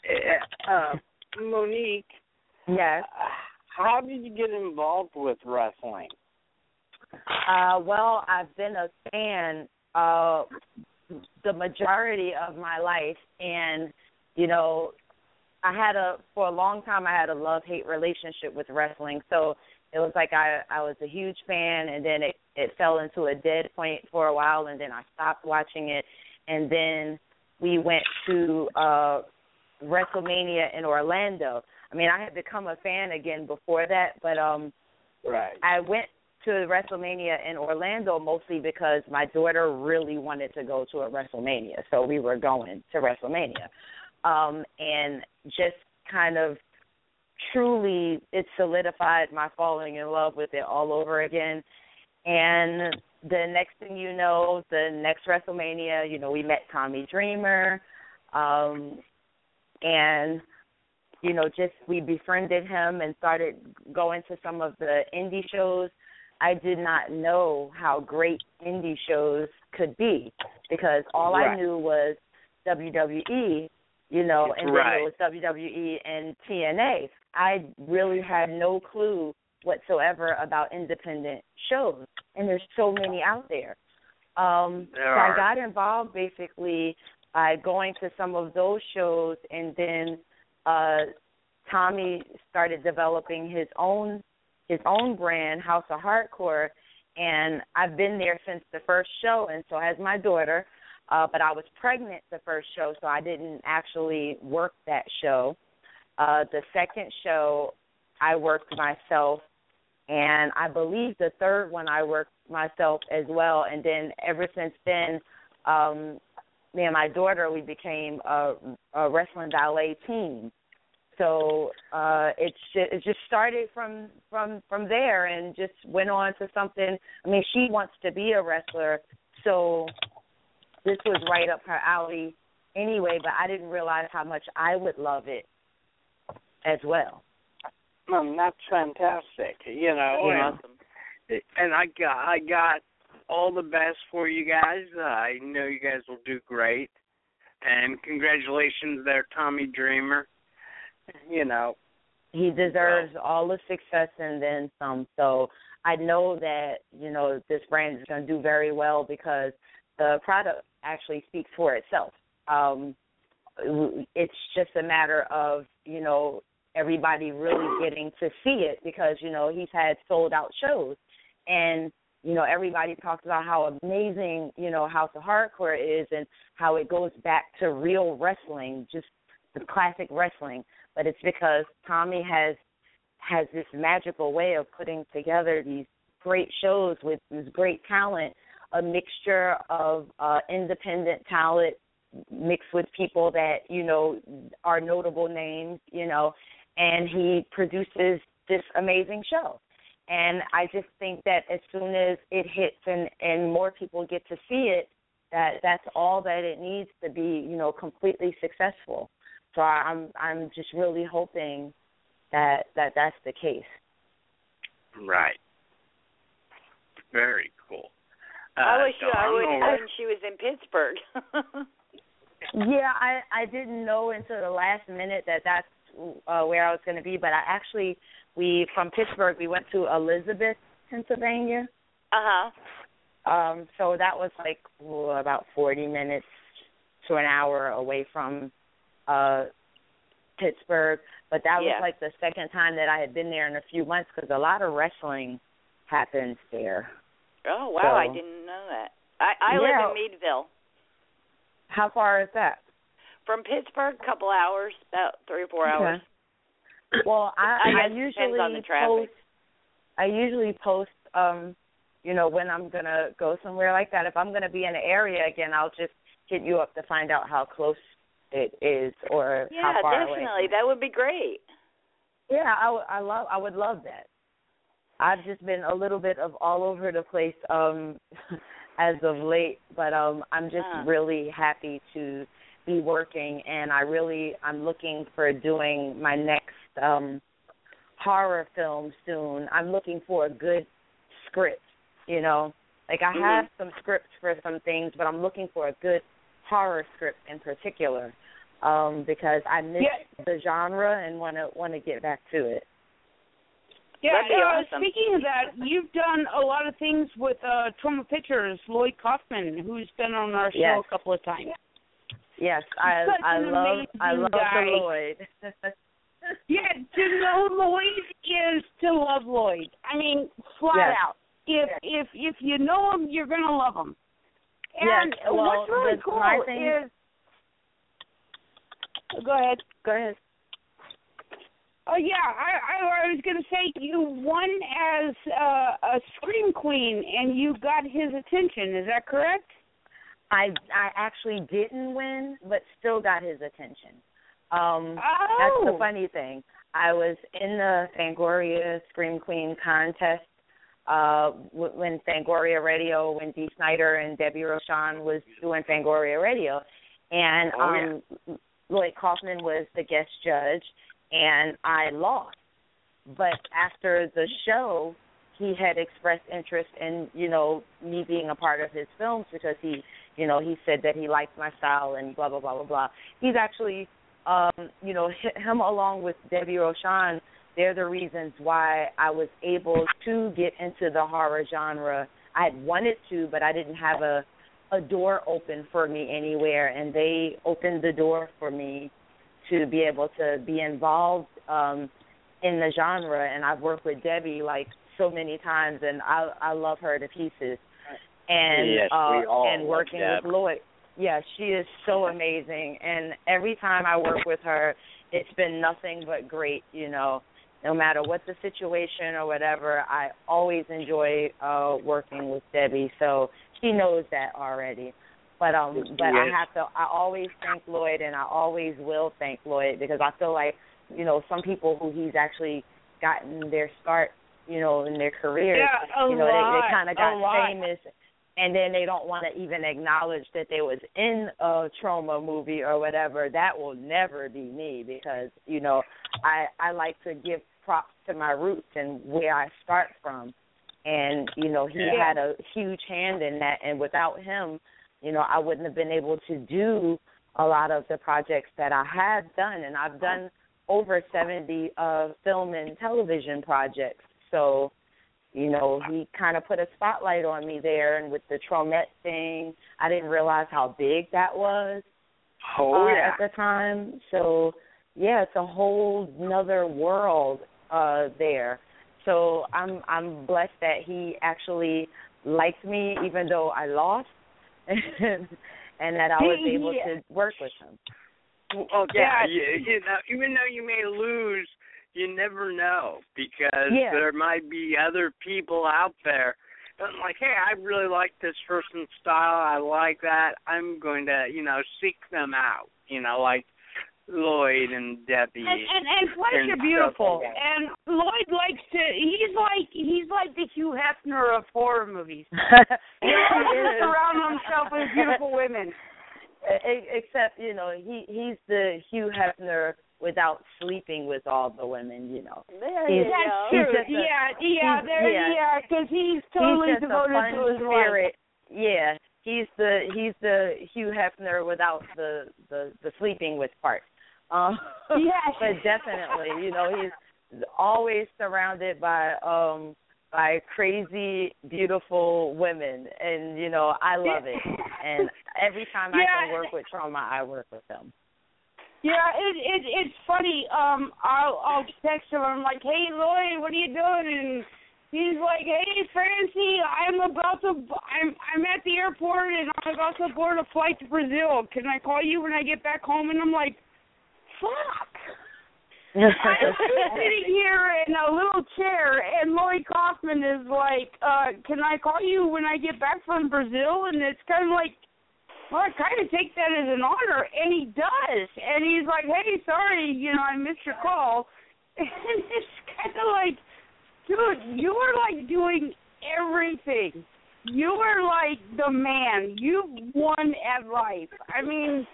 Uh, uh, Monique, Yes. how did you get involved with wrestling? Uh, well, I've been a fan uh, the majority of my life, and you know, I had a for a long time I had a love hate relationship with wrestling. So it was like I I was a huge fan, and then it it fell into a dead point for a while, and then I stopped watching it, and then we went to uh WrestleMania in Orlando. I mean, I had become a fan again before that, but um Right. I went to WrestleMania in Orlando mostly because my daughter really wanted to go to a WrestleMania, so we were going to WrestleMania, um, and just kind of truly it solidified my falling in love with it all over again. And the next thing you know, the next WrestleMania, you know, we met Tommy Dreamer, um, and you know, just we befriended him and started going to some of the indie shows. I did not know how great indie shows could be because all Right. I knew was WWE, you know, and Right. then it was WWE and TNA. I really had no clue whatsoever about independent shows, and there's so many out there. Um, There so. I got involved basically by going to some of those shows, and then uh, Tommy started developing his own his own brand, House of Hardcore, and I've been there since the first show, and so has my daughter. Uh, but I was pregnant the first show, so I didn't actually work that show. Uh, the second show, I worked myself, and I believe the third one I worked myself as well. And then ever since then, um, me and my daughter we became a, a wrestling valet team. So uh, it's just, it just started from from from there and just went on to something. I mean, she wants to be a wrestler, so this was right up her alley anyway. But I didn't realize how much I would love it as well. Um, that's fantastic. You know, Oh, and, and I got I got all the best for you guys. Uh, I know you guys will do great. And congratulations there, Tommy Dreamer. You know, he deserves all the success and then some. So I know that you know this brand is going to do very well because the product actually speaks for itself. Um, it's just a matter of you know everybody really getting to see it because you know he's had sold out shows and you know everybody talks about how amazing you know House of Hardcore is and how it goes back to real wrestling, just the classic wrestling. But it's because Tommy has has this magical way of putting together these great shows with this great talent, a mixture of uh independent talent mixed with people that you know are notable names, you know, and he produces this amazing show. And I just think that as soon as it hits and and more people get to see it, that that's all that it needs to be, you know, completely successful. So I'm I'm just really hoping that that that's the case. right. Very. Uh, I wish you, I Dawn, would or- when she was in Pittsburgh. [laughs] Yeah, I I didn't know until the last minute that that's uh, where I was going to be, but I actually we from Pittsburgh we went to Elizabeth, Pennsylvania. uh huh. Um, so that was like ooh, about forty minutes to an hour away from uh Pittsburgh. But that was like the second time that I had been there in a few months because a lot of wrestling happens there. Oh wow, I didn't know that. I I Yeah. live in Meadville. How far is that? From Pittsburgh, a couple hours, about three or four hours. Okay. Well, I, I I, usually on the traffic. post. I usually post, um, you know, when I'm gonna go somewhere like that. If I'm gonna be in an area again, I'll just hit you up to find out how close it is or Yeah, how far definitely. away. That would be great. Yeah, I, would- I love. I would love that. I've just been a little bit of all over the place um [laughs] as of late, but um I'm just Uh. really happy to be working and I really I'm looking for doing my next um horror film soon. I'm looking for a good script, you know. Like I Mhm. have some scripts for some things, but I'm looking for a good horror script in particular. Um because I miss Yeah. the genre and want to want to get back to it. Yeah, uh, awesome. speaking of that, you've done a lot of things with uh Troma Pictures, Lloyd Kaufman, who's been on our show Yes. a couple of times. Yes, I I love I love guy. Lloyd. [laughs] Yeah, to know Lloyd is to love Lloyd. I mean, flat Yes. out. If if if you know him, you're gonna love him. Yes, And well, what's really cool thing- is go ahead. Go ahead. Oh yeah, I, I I was gonna say you won as uh, a scream queen, and you got his attention. Is that correct? I I actually didn't win, but still got his attention. Um, oh. That's the funny thing. I was in the Fangoria Scream Queen contest uh when Fangoria Radio, when Dee Snider and Debbie Rochon was doing Fangoria Radio, and Oh, um Lloyd Kaufman was the guest judge, and I lost. But after the show, he had expressed interest in you know me being a part of his films because he you know he said that he liked my style and blah blah blah blah blah. He's actually um you know hi- him along with Debbie Rochon they're the reasons why I was able to get into the horror genre. I had wanted to, but I didn't have a a door open for me anywhere, and they opened the door for me to be able to be involved um in the genre. And I've worked with Debbie like so many times, and I I love her to pieces. And Yes, uh, and working with Lloyd, yeah, she is so amazing. And every time I work with her, it's been nothing but great. You know, no matter what the situation or whatever, I always enjoy uh working with Debbie. So she knows that already. But um but I have to I always thank Lloyd and I always will thank Lloyd because I feel like, you know, some people who he's actually gotten their start, you know, in their careers, Yeah, a you know, they, lot, they kinda got famous and then they don't want to even acknowledge that they was in a Troma movie or whatever. That will never be me because you know i i like to give props to my roots and where i start from. And you know he Yeah. had a huge hand in that and without him you know i wouldn't have been able to do a lot of the projects that i have done and i've done over 70 uh film and television projects so you know, he kind of put a spotlight on me there, and with the Tromette thing, I didn't realize how big that was Oh uh, yeah. at the time. So, yeah, it's a whole another world uh there. So I'm I'm blessed that he actually liked me, even though I lost, and, [laughs] and that I was able Yeah. to work with him. Well, yeah, Yeah. you, you know, even though you may lose, you never know because Yeah. there might be other people out there that like, hey, I really like this person's style. I like that. I'm going to, you know, seek them out. You know, like Lloyd and Debbie. And and, and plus and beautiful. like. And Lloyd likes to. He's like he's like the Hugh Hefner of horror movies. [laughs] He Yes, he to surround himself with beautiful women. Except, you know, he he's the Hugh Hefner without sleeping with all the women, you know. There He's- you That's go. he's a- yeah, yeah, there, yeah. yeah, because he's totally he's devoted to his spirit. wife. Yeah, he's the he's the Hugh Hefner without the the the sleeping with part. Um, [laughs] Yes. [laughs] but definitely, you know, he's always surrounded by um by crazy, beautiful women, and you know, I love it. And every time I can work with Troma, I work with them. Yeah, it it it's funny. Um, I'll I'll text him. I'm like, hey Lloyd, what are you doing? And he's like, hey Francie, I'm about to I'm I'm at the airport and I'm about to board a flight to Brazil. Can I call you when I get back home? And I'm like, fuck. [laughs] I'm sitting here in a little chair, and Lloyd Kaufman is like, uh, "Can I call you when I get back from Brazil?" And it's kind of like, well, I kind of take that as an honor, and he does. And he's like, "Hey, sorry, you know, I missed your call." [laughs] And it's kind of like, dude, you are like doing everything. You are like the man. You won at life. I mean,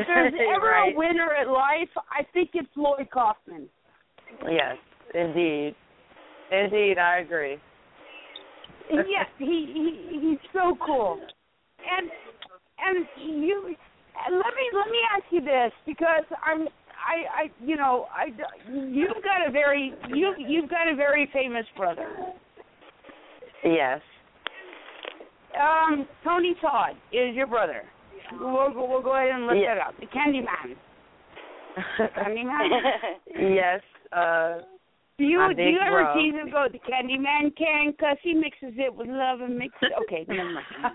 if there's [laughs] ever Right. a winner at life, I think it's Lloyd Kaufman. Yes, indeed. Indeed, I agree. yes, he, he he's so cool. And and you let me let me ask you this because I'm I I you know I you've got a very you you've got a very famous brother. Yes. Um, Tony Todd is your brother. We'll go- we'll go ahead and look Yeah. that up. The Candyman. [laughs] Candyman. yes. Uh, Do you do you ever bro. tease him? Go the Candyman can because he mixes it with love and mixes. Okay, never mind. [laughs]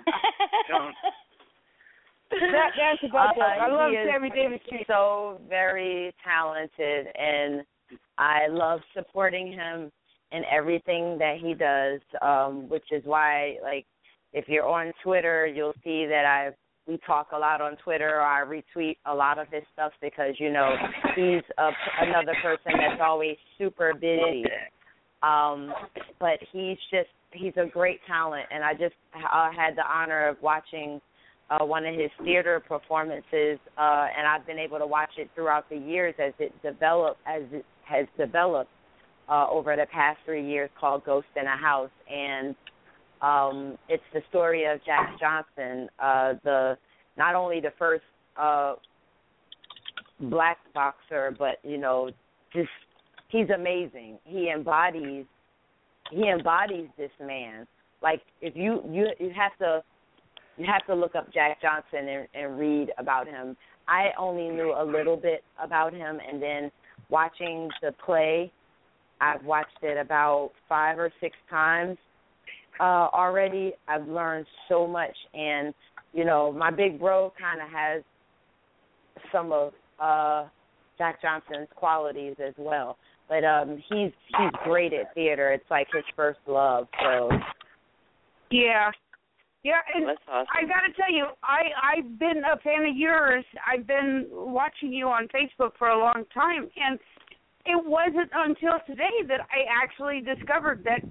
Don't. That, that's about Uh. I love he is Sammy Davis Jr. so very talented and I love supporting him in everything that he does, um, which is why, like, if you're on Twitter, you'll see that I we talk a lot on Twitter. Or I retweet a lot of his stuff because you know he's a, another person that's always super busy. Um, but he's just he's a great talent, and I just uh, had the honor of watching uh, one of his theater performances, uh, and I've been able to watch it throughout the years as it developed as it has developed uh, over the past three years called Ghost in a House, and um, it's the story of Jack Johnson, uh, the not only the first uh, black boxer, but you know, just he's amazing. He embodies he embodies this man. Like if you you you have to you have to look up Jack Johnson and, and read about him. I only knew a little bit about him, and then watching the play, I've watched it about five or six times uh, already. I've learned so much, and you know, my big bro kind of has some of uh, Jack Johnson's qualities as well. But um, he's he's great at theater. It's like his first love. So yeah, yeah, and That's awesome. I got to tell you, I I've been a fan of yours. I've been watching you on Facebook for a long time, and it wasn't until today that I actually discovered that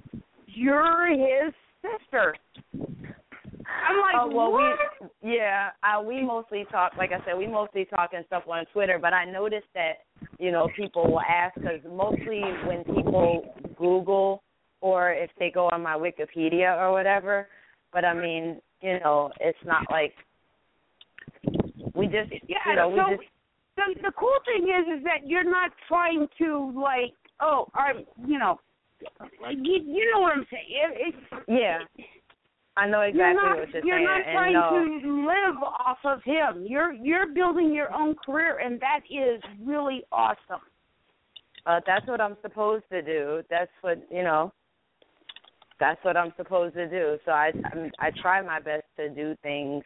you're his sister. I'm like, oh well, what? we yeah, uh, we mostly talk. Like I said, we mostly talk and stuff on Twitter. But I noticed that you know people will ask because mostly when people Google or if they go on my Wikipedia or whatever. But I mean, you know, it's not like we just Yeah, you know we so just the the cool thing is is that you're not trying to like oh I'm you know like you, you know what I'm saying it, it's yeah. I know exactly you're not, what you're, saying. you're saying. not and trying no, to live off of him. You're you're building your own career, and that is really awesome. uh, that's what I'm supposed to do. That's what you know. That's what I'm supposed to do. So I I'm, I try my best to do things,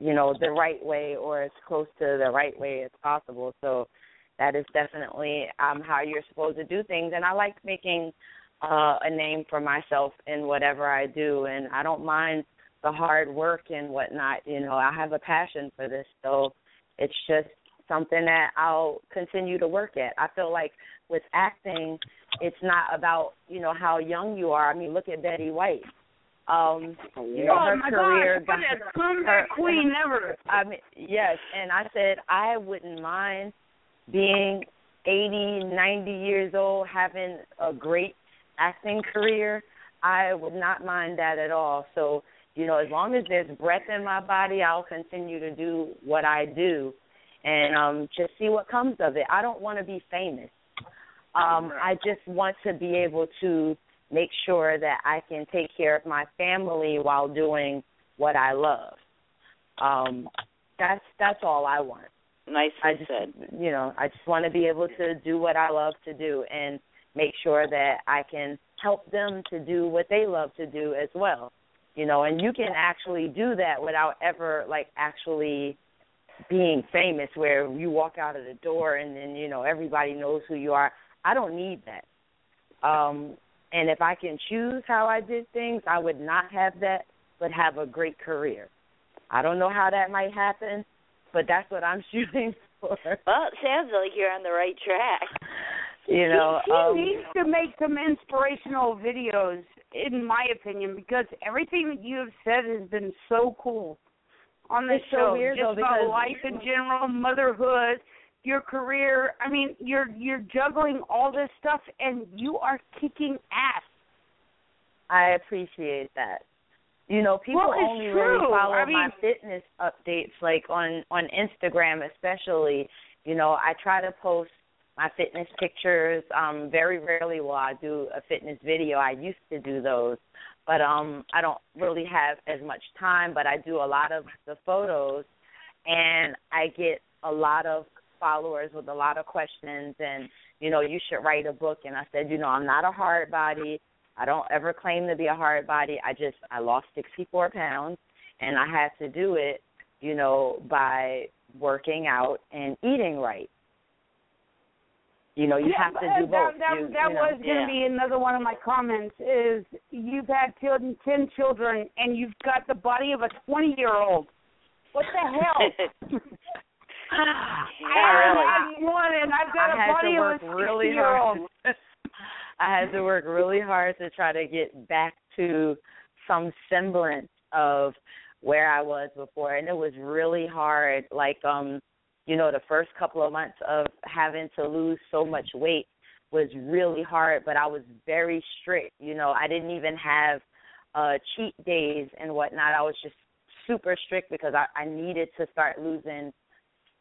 you know, the right way or as close to the right way as possible. So that is definitely um how you're supposed to do things. And I like making uh a name for myself in whatever I do, and I don't mind the hard work and whatnot. You know, I have a passion for this, so it's just something that I'll continue to work at. I feel like with acting, it's not about you know how young you are. I mean, look at Betty White. Um, you know, oh her my career what got a comeback [laughs] her- queen ever. I mean, yes, and I said I wouldn't mind being eighty, ninety years old, having a great acting career. I would not mind that at all. So, you know, as long as there's breath in my body, I'll continue to do what I do and um just see what comes of it. I don't want to be famous. Um I just want to be able to make sure that I can take care of my family while doing what I love. Um that's that's all I want. Nicely I just said. you know, I just want to be able to do what I love to do and make sure that I can help them to do what they love to do as well. You know, and you can actually do that without ever like actually being famous where you walk out of the door and then, you know, everybody knows who you are. I don't need that. Um and if I can choose how I did things, I would not have that but have a great career. I don't know how that might happen, but that's what I'm [laughs] shooting for. Well, it sounds like you're on the right track. You know, he, he um, needs to make some inspirational videos, in my opinion, because everything that you have said has been so cool on this It's so show. weird, Just though, about life in general, motherhood, your career. I mean, you're you're juggling all this stuff, and you are kicking ass. I appreciate that. You know, people Well, only true. really follow I my fitness updates like on on Instagram especially. You know, I try to post my fitness pictures. Um very rarely will I do a fitness video. I used to do those. But um I don't really have as much time, but I do a lot of the photos and I get a lot of followers with a lot of questions and you know, you should write a book and I said, you know, I'm not a hard body. I don't ever claim to be a hard body. I just I lost 64 pounds, and I had to do it, you know, by working out and eating right. You know, you yeah, have to uh, that, do both. That, you, that you know. was going to be another one of my comments. Is you've had ten, ten children and you've got the body of a twenty-year-old. What the hell? [laughs] [sighs] I had one and I've got I a body of a really sixty-year-old. hard. [laughs] I had to work really hard to try to get back to some semblance of where I was before, and it was really hard. Like, um, you know, the first couple of months of having to lose so much weight was really hard, but I was very strict. You know, I didn't even have uh cheat days and whatnot. I was just super strict because I, I needed to start losing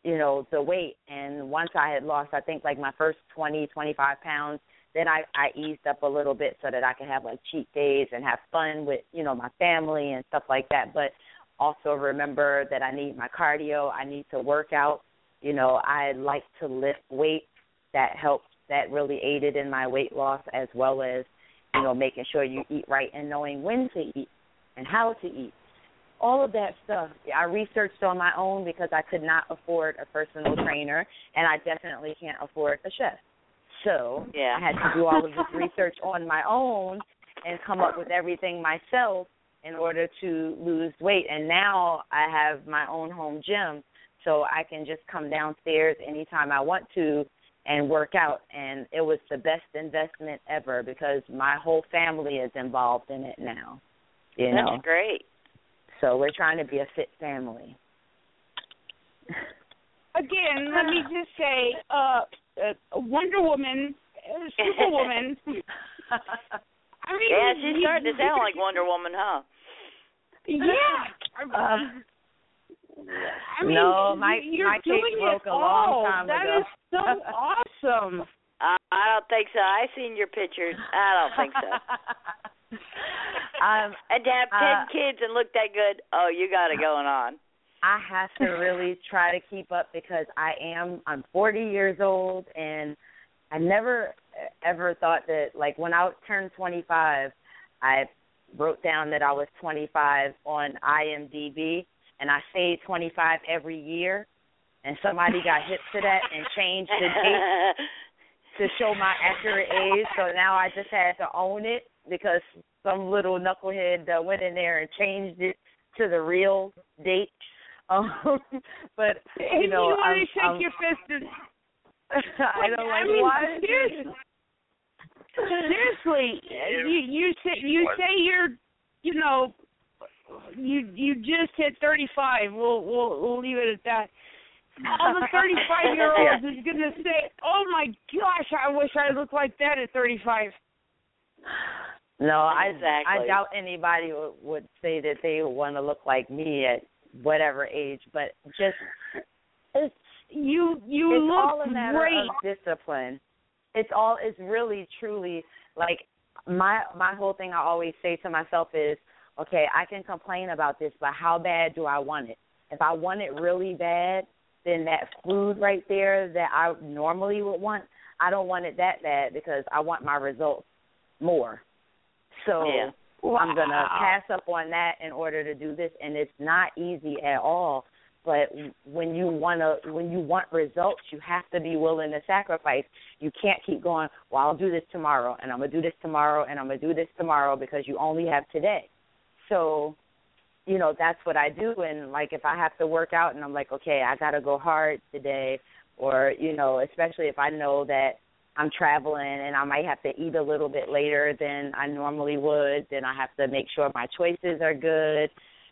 you know the weight and once i had lost i think like my first twenty twenty five pounds then i i eased up a little bit so that i could have like cheat days and have fun with you know my family and stuff like that. But also remember that i need my cardio. I need to work out. You know i like to lift weights that helped that really aided in my weight loss as well as you know making sure you eat right and knowing when to eat and how to eat. All of that stuff I researched on my own because I could not afford a personal trainer and I definitely can't afford a chef. So Yeah. I had to do all of this research on my own and come up with everything myself in order to lose weight. And now I have my own home gym so I can just come downstairs anytime I want to and work out and it was the best investment ever because my whole family is involved in it now. You That's know. great. So we're trying to be a fit family. [laughs] Again, let me just say, uh, uh Wonder Woman, uh, Superwoman. [laughs] I mean, yeah, she's you- starting to sound like Wonder Woman, huh? Yeah. Uh, I mean, no, my you're my doing cake broke it a long time That ago. is so awesome. I, [laughs] I don't think so. I've seen your pictures. I don't think so. [laughs] um, and to have ten uh, kids and look that good, oh, you got it going on. I have to really [laughs] try to keep up because I am I'm 40 years old and I never ever thought that like when I turned 25, I wrote down that I was 25 on IMDb and I say 25 every year and somebody got hip to that and changed the date to show my accurate age. So now I just had to own it because some little knucklehead uh, went in there and changed it to the real date. Um, [laughs] but Hey, you know, you I'm, shake I'm, your fist and [laughs] I don't I like mean, why. seriously, seriously, you you say you say you're, you know, you you just hit 35. We'll we'll we'll leave it at that. All the 35 year olds is gonna say, "Oh my gosh, I wish I looked like that at 35." No, I Exactly. I doubt anybody would, would say that they want to look like me at whatever age, but just it's You you it's look all a matter great. of discipline. It's all it's really truly like my my whole thing I always say to myself is, okay, I can complain about this, but how bad do I want it? If I want it really bad, then that food right there that I normally would want, I don't want it that bad because I want my results more. So Yeah. I'm gonna pass up on that in order to do this, and it's not easy at all. But when you wanna, when you want results, you have to be willing to sacrifice. You can't keep going. Well, I'll do this tomorrow, and I'm gonna do this tomorrow, and I'm gonna do this tomorrow because you only have today. So, you know, that's what I do. And like, if I have to work out, and I'm like, okay, I gotta go hard today, or you know, especially if I know that I'm traveling and I might have to eat a little bit later than I normally would, then I have to make sure my choices are good,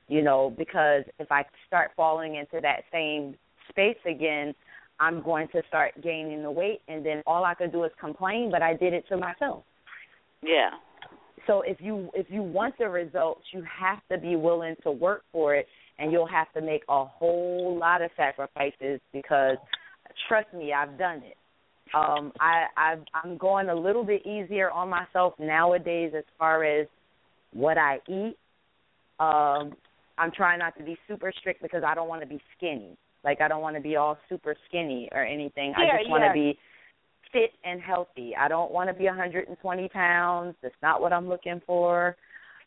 you know, because if I start falling into that same space again, I'm going to start gaining the weight and then all I could do is complain, but I did it to myself. Yeah. So if you if you want the results, you have to be willing to work for it and you'll have to make a whole lot of sacrifices because trust me, I've done it um i i i'm going a little bit easier on myself nowadays as far as what i eat. Um i'm trying not to be super strict because i don't want to be skinny. Like i don't want to be all super skinny or anything. I just want to yeah. be fit and healthy. I don't want to be 120 pounds. That's not what i'm looking for.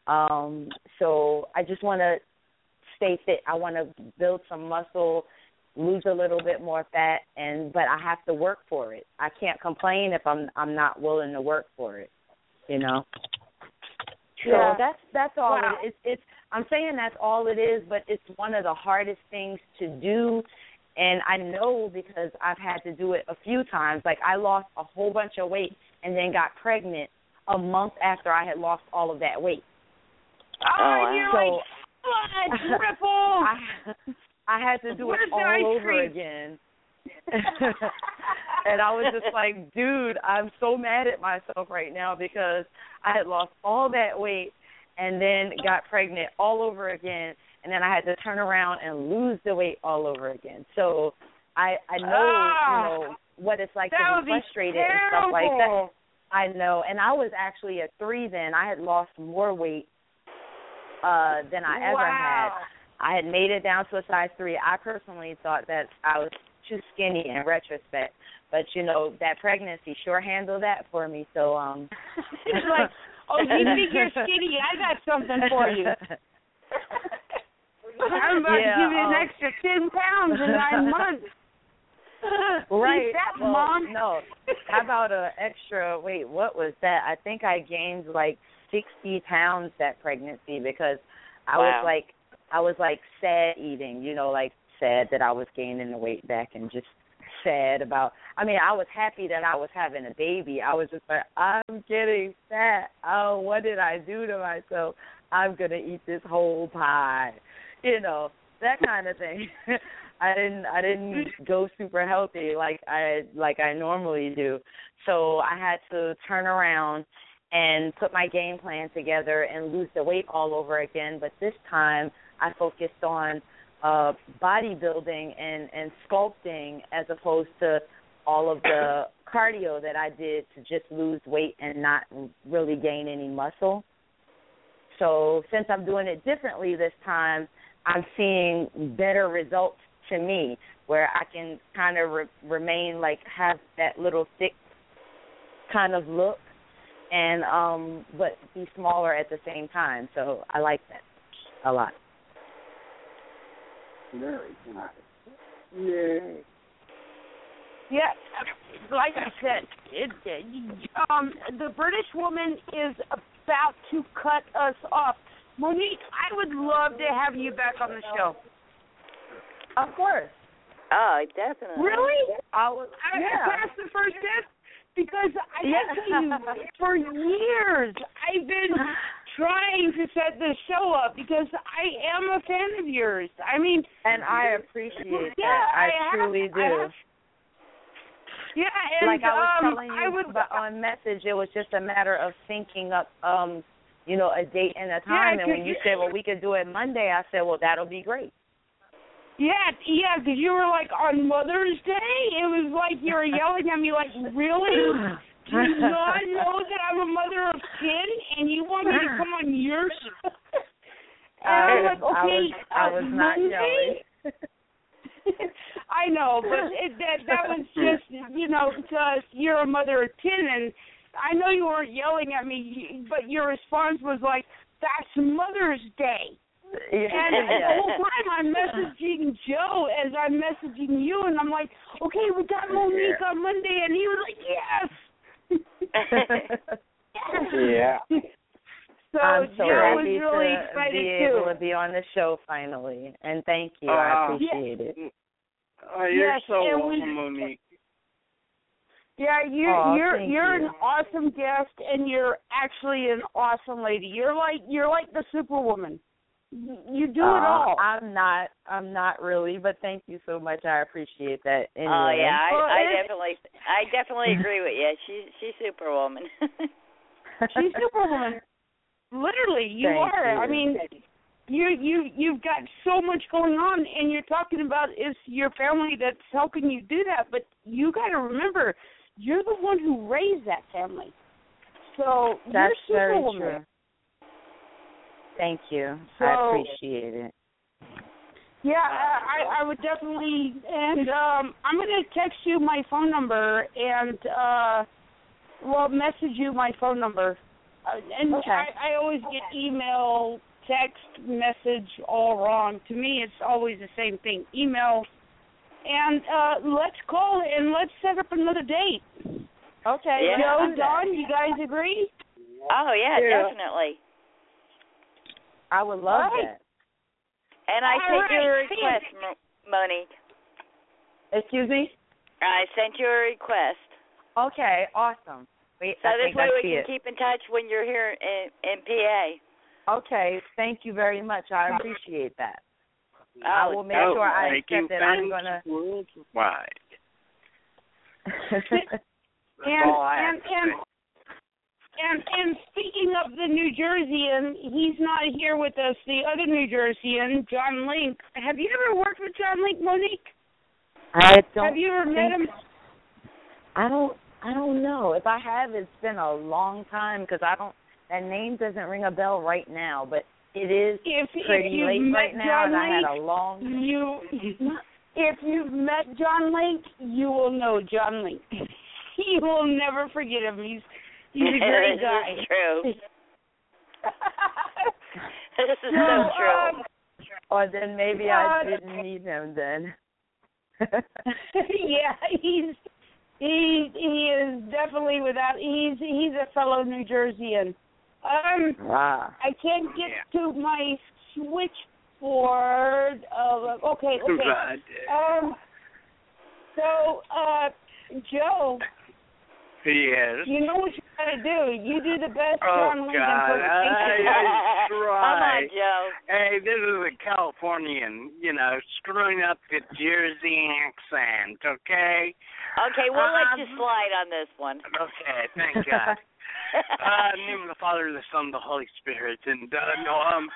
Um so i just want to stay fit. I want to build some muscle lose a little bit more fat and but I have to work for it. I can't complain if I'm I'm not willing to work for it, you know. Yeah. So that's that's all Wow. it, it's it's I'm saying that's all it is, but it's one of the hardest things to do and I know because I've had to do it a few times. Like I lost a whole bunch of weight and then got pregnant a month after I had lost all of that weight. Oh, you're so like, "Ah, [laughs] triple. I, had to do Where's it all over cream? again. [laughs] and I was just like, dude, I'm so mad at myself right now because I had lost all that weight and then got pregnant all over again and then I had to turn around and lose the weight all over again. So I I know, Ah, you know, what it's like to be be frustrated and stuff like that. I know, and I was actually a three then. I had lost more weight uh than I ever had. Wow. I had made it down to a size three. I personally thought that I was too skinny in retrospect, but you know that pregnancy sure handled that for me. So um, [laughs] It's like, oh, you [laughs] think you're skinny? I got something for you. [laughs] I'm about Yeah, to give you an um, extra ten pounds in nine months. right? Eat that, well, mom. No, how about a extra? Wait, what was that? I think I gained like sixty pounds that pregnancy because I Wow. was like, I was like sad eating. You know, like sad that I was gaining the weight back and just sad about I mean, I was happy that I was having a baby. I was just like, I'm getting fat. Oh, what did I do to myself? I'm gonna eat this whole pie. You know, that kind of thing. [laughs] I didn't I didn't go super healthy like I like I normally do. So I had to turn around and put my game plan together and lose the weight all over again, but this time I focused on uh bodybuilding and and sculpting as opposed to all of the cardio that I did to just lose weight and not really gain any muscle. So since I'm doing it differently this time, I'm seeing better results to me where I can kind of re- remain like have that little thick kind of look and um but be smaller at the same time. So I like that a lot. Very nice. Yay. Yeah, like I said, it, um, the British woman is about to cut us off. Monique, I would love to have you back on the show. Of course. Oh, definitely. Really? I was I, yeah. I passed the first test because I Yeah. have to you, for years I've been [sighs] trying to set this show up because I am a fan of yours. I mean, and I appreciate yeah, that. I, have- truly I do. have- yeah, and like I was um, telling you I would, but on message, it was just a matter of syncing up, um, you know, a date and a time. and when you said, "Well, we could do it Monday," I said, "Well, that'll be great." Yeah, yeah, because you were like on Mother's Day. It was like you were yelling at me, like, really? Do you not [laughs] know that I'm a mother of ten, and you want me to come on your show? [laughs] And I'm like, I okay, was, I uh, not Monday? yelling. I know, but [laughs] it, that that was just you know because you're a mother of ten, and I know you weren't yelling at me, but your response was like, "That's Mother's Day." Yeah. And [laughs] the whole time I'm messaging Joe as I'm messaging you, and I'm like, okay, we got Monique on Monday, and he was like, yes. [laughs] Yeah. [laughs] So I'm so Joe was really to excited be too. able to be on the show finally, and thank you. Uh, I appreciate it. Oh, you're Yes, so and we- welcome, Monique. Yeah, you're Aw, you're you're you. an awesome guest, and you're actually an awesome lady. You're like you're like the Superwoman. You you do it Uh, all. I'm not. I'm not really, but thank you so much. I appreciate that. Anyway. Oh yeah, I, Well, I definitely, I definitely [laughs] agree with you. She's she's superwoman. [laughs] She's Superwoman. Literally, you Thank are. you. I mean, you you you've got so much going on, and you're talking about it's your family that's helping you do that. But you got to remember, you're the one who raised that family. So That's you're very Superwoman. True. Thank you. So- I appreciate it. Yeah, I, I would definitely, and um, I'm gonna text you my phone number and uh, well, message you my phone number. Uh, and Okay. I, I always get email, text, message all wrong. To me, it's always the same thing: email, and uh let's call and let's set up another date. Okay. Yeah. Joe, Don, you guys agree? Oh yeah, Yeah. definitely. I would love Right. that. And I All sent you a request, Mo- Monique. Excuse me. I sent you a request. Okay. Awesome. Wait, So I this way I we can it. keep in touch when you're here in, in PA. Okay. Thank you very much. I appreciate that. I Oh, will make sure I accept it. I'm gonna. worldwide. [laughs] That's And all I have and and say. And and speaking of the New Jerseyan, he's not here with us. The other New Jerseyan, John Link. Have you ever worked with John Link, Monique? I don't. Have you ever met him? I don't. I don't know. If I have, it's been a long time because I don't. That name doesn't ring a bell right now, but it is If pretty if you've late met right now, John and I had a long. you if you've met John Link, you will know John Link. [laughs] you will never forget him. He's he's a great [laughs] this guy. is true. [laughs] this is So, so true. um, Or then maybe I didn't meet him then. [laughs] yeah, he's he he is definitely without he's he's a fellow New Jerseyan. Um wow. I can't get to my switchboard. Uh, okay, okay. Right. Um so uh Joe, Yes. you know what you gotta do. You do the best Oh John Link God! impersonation. I, I Come on, try. Joe. Hey, this is a Californian, you know, screwing up the Jersey accent. Okay. Okay, we'll let you Um, slide on this one. Okay. Thank [laughs] God. uh, in the name of the Father, the Son, the Holy Spirit, and uh, no, um,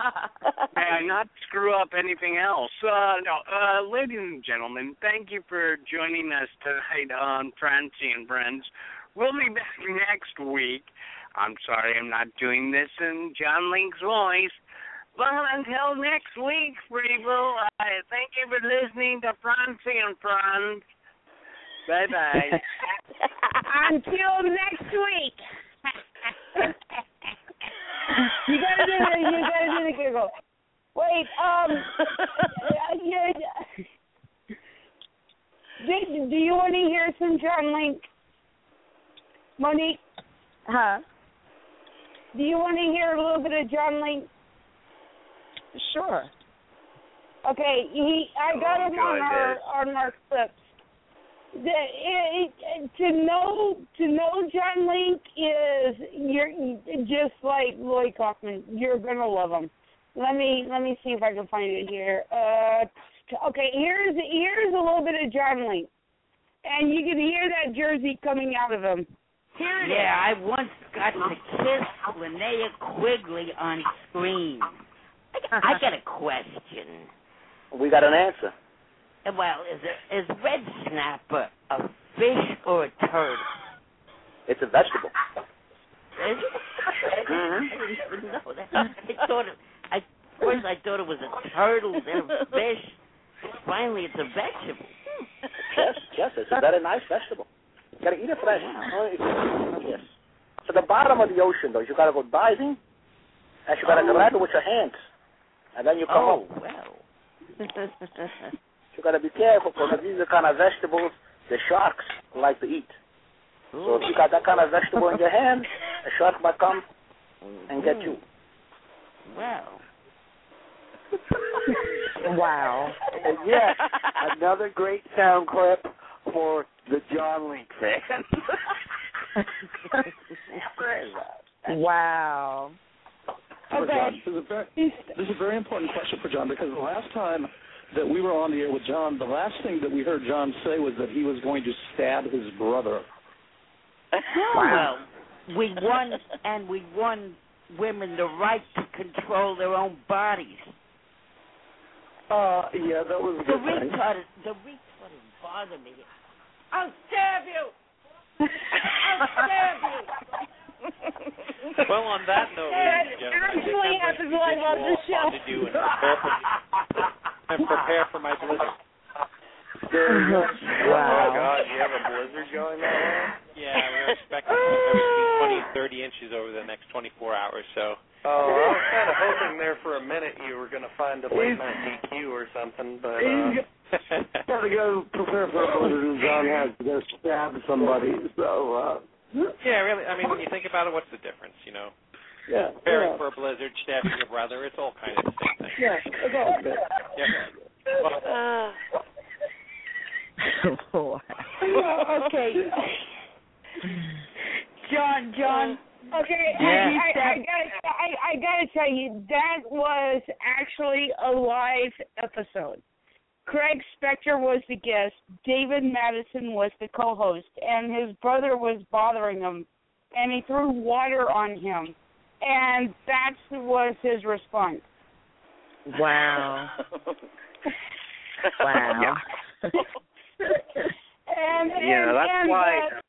[laughs] may I not screw up anything else. Uh, no, uh, ladies and gentlemen, thank you for joining us tonight on Francie and Friends. We'll be back next week. I'm sorry I'm not doing this in John Link's voice. But until next week, people, uh, thank you for listening to Francie and Friends. Bye bye. [laughs] Until next week. [laughs] you gotta do the you gotta do the giggle. Wait, um, [laughs] uh, you, do, do you want to hear some John Link, Monique? Huh? Do you want to hear a little bit of John Link? Sure. Okay, he I got Oh, him on God, our on our clips. The, it, it, to know to know John Link is you're just like Lloyd Kaufman. You're gonna love him. Let me let me see if I can find it here. Uh, okay, here's here's a little bit of John Link, and you can hear that jersey coming out of him. Here it is. Yeah, I once got to kiss Linnea Quigley on screen. I got a question. We got an answer. Well, is it, is red snapper a fish or a turtle? It's a vegetable. Is it? Mhm. I didn't even know that. I thought it. I first I thought it was a turtle, then a fish. Finally, it's a vegetable. Yes, yes, it's a very nice vegetable. You gotta eat it fresh. Oh, it's- oh, Yes. So the bottom of the ocean, though, you gotta go diving, and you gotta Oh. grab it with your hands, and then you come Oh up. well. [laughs] You gotta be careful because these are kind of vegetables the sharks like to eat. So if you got that kind of vegetable in your hand, a shark might come and get you. Well. wow. And [laughs] yes, another great sound clip for the John Link fans. [laughs] wow. For John, this, is a very, this is a very important question for John because the last time that we were on the air with John, the last thing that we heard John say was that he was going to stab his brother. [laughs] Well, we won, and we won women the right to control their own bodies. Uh, yeah, that was a The good thing. retarded, the retarded bother me. I'll stab you. I'll stab you. [laughs] Well, on that note, ladies and gentlemen, I think actually I'm happens going live on to the do show. to do and prepare for, and prepare for my blizzard. [laughs] Oh my God, you have a blizzard going that way? Yeah, we're expecting between 20 and 30 inches over the next 24 hours. So. Oh, I was kind of hoping there for a minute you were going to find a late night DQ or something, but uh, to go prepare for a blizzard, and John has to go stab somebody. So. uh Yeah, really. I mean, when you think about it, what's the difference? You know, Yeah. preparing yeah. for a blizzard, stabbing your brother, it's all kind of the same thing. Yeah, it's all good. Yeah. [laughs] Well, Uh, [laughs] okay. [laughs] [sighs] John, John. Okay, Yeah. I, I, I gotta, I, I gotta tell you, that was actually a live episode. Craig Spector was the guest. David Madison was the co-host, and his brother was bothering him, and he threw water on him, and that was his response. Wow. [laughs] Wow. [laughs] And, Yeah, that's and, why- uh,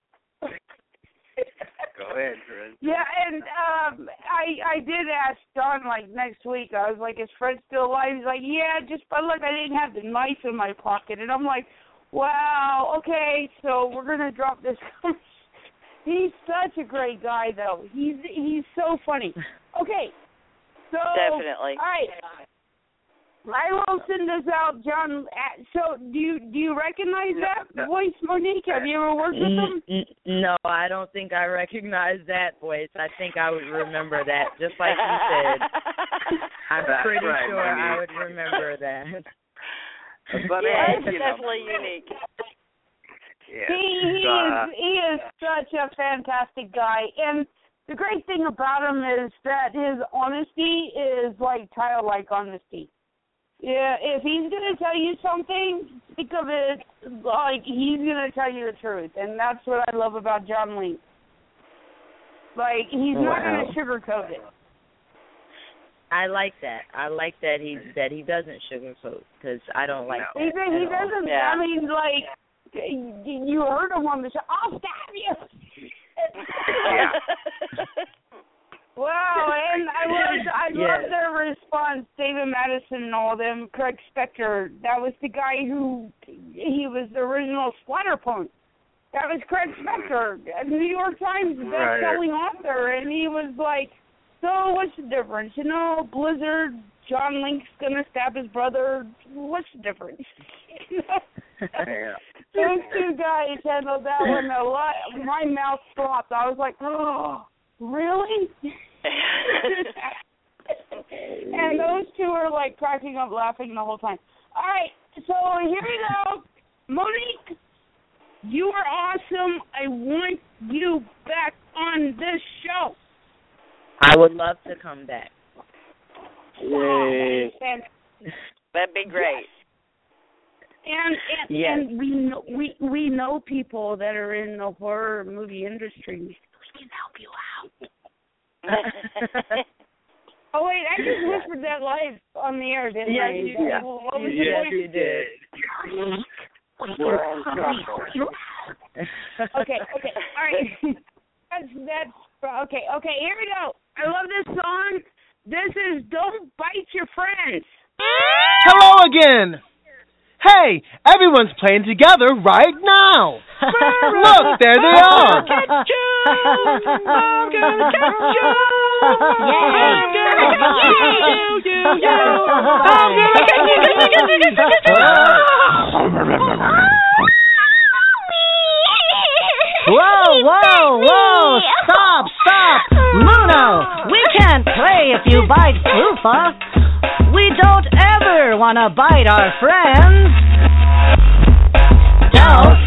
Go ahead. Yeah, and um I I did ask Don like next week. I was like, "Is Fred still alive?" He's like, "Yeah, just but look, I didn't have the knife in my pocket." And I'm like, "Wow, okay, so we're gonna drop this." [laughs] he's such a great guy, though. He's he's so funny. Okay, so Definitely. All right, I will send this out, John. uh, So do you do you recognize that voice, Monique? Have you ever worked with him? N- n- no, I don't think I recognize that voice. I think I would remember that, just like you said. [laughs] I'm That's pretty right, sure I would remember that. But yeah, uh, it's you know, definitely unique. yeah. He he uh, is he is such a fantastic guy, and the great thing about him is that his honesty is like childlike honesty. Yeah, if he's gonna tell you something, think of it like he's gonna tell you the truth, and that's what I love about John Link. Like he's not gonna sugarcoat it. I like that. I like that he that he doesn't sugarcoat because I don't like He that. he at doesn't. Yeah. I mean, like you heard him on the show. I'll stab you. Yeah. [laughs] Wow, and I loved [laughs] I Yes. loved their response. David Madison and all them. Craig Spector. That was the guy who he was the original Splatterpunk. That was Craig Spector, New York Times best-selling author, and he was like, "So what's the difference? You know, Blizzard. John Link's gonna stab his brother. What's the difference?" [laughs] yeah. Those two guys handled that one a lot. My mouth dropped. I was like, "Oh, really?" [laughs] [laughs] and those two are like cracking up laughing the whole time. All right, so here we go. Monique, you are awesome. I want you back on this show. I would love to come back. Wow, and That'd be great. and and, Yes. and we know we we know people that are in the horror movie industry. We can help you out. [laughs] Oh wait, I just whispered that live on the air, didn't Yes, I? you That- did. What was Yes, the you did. We're on okay, okay, all right. [laughs] That's that's okay. Okay, here we go. I love this song. This is "Don't Bite Your Friends." Hello again. Hey, everyone's playing together right now. Look, there they are. [laughs] to bite our friends. Don't,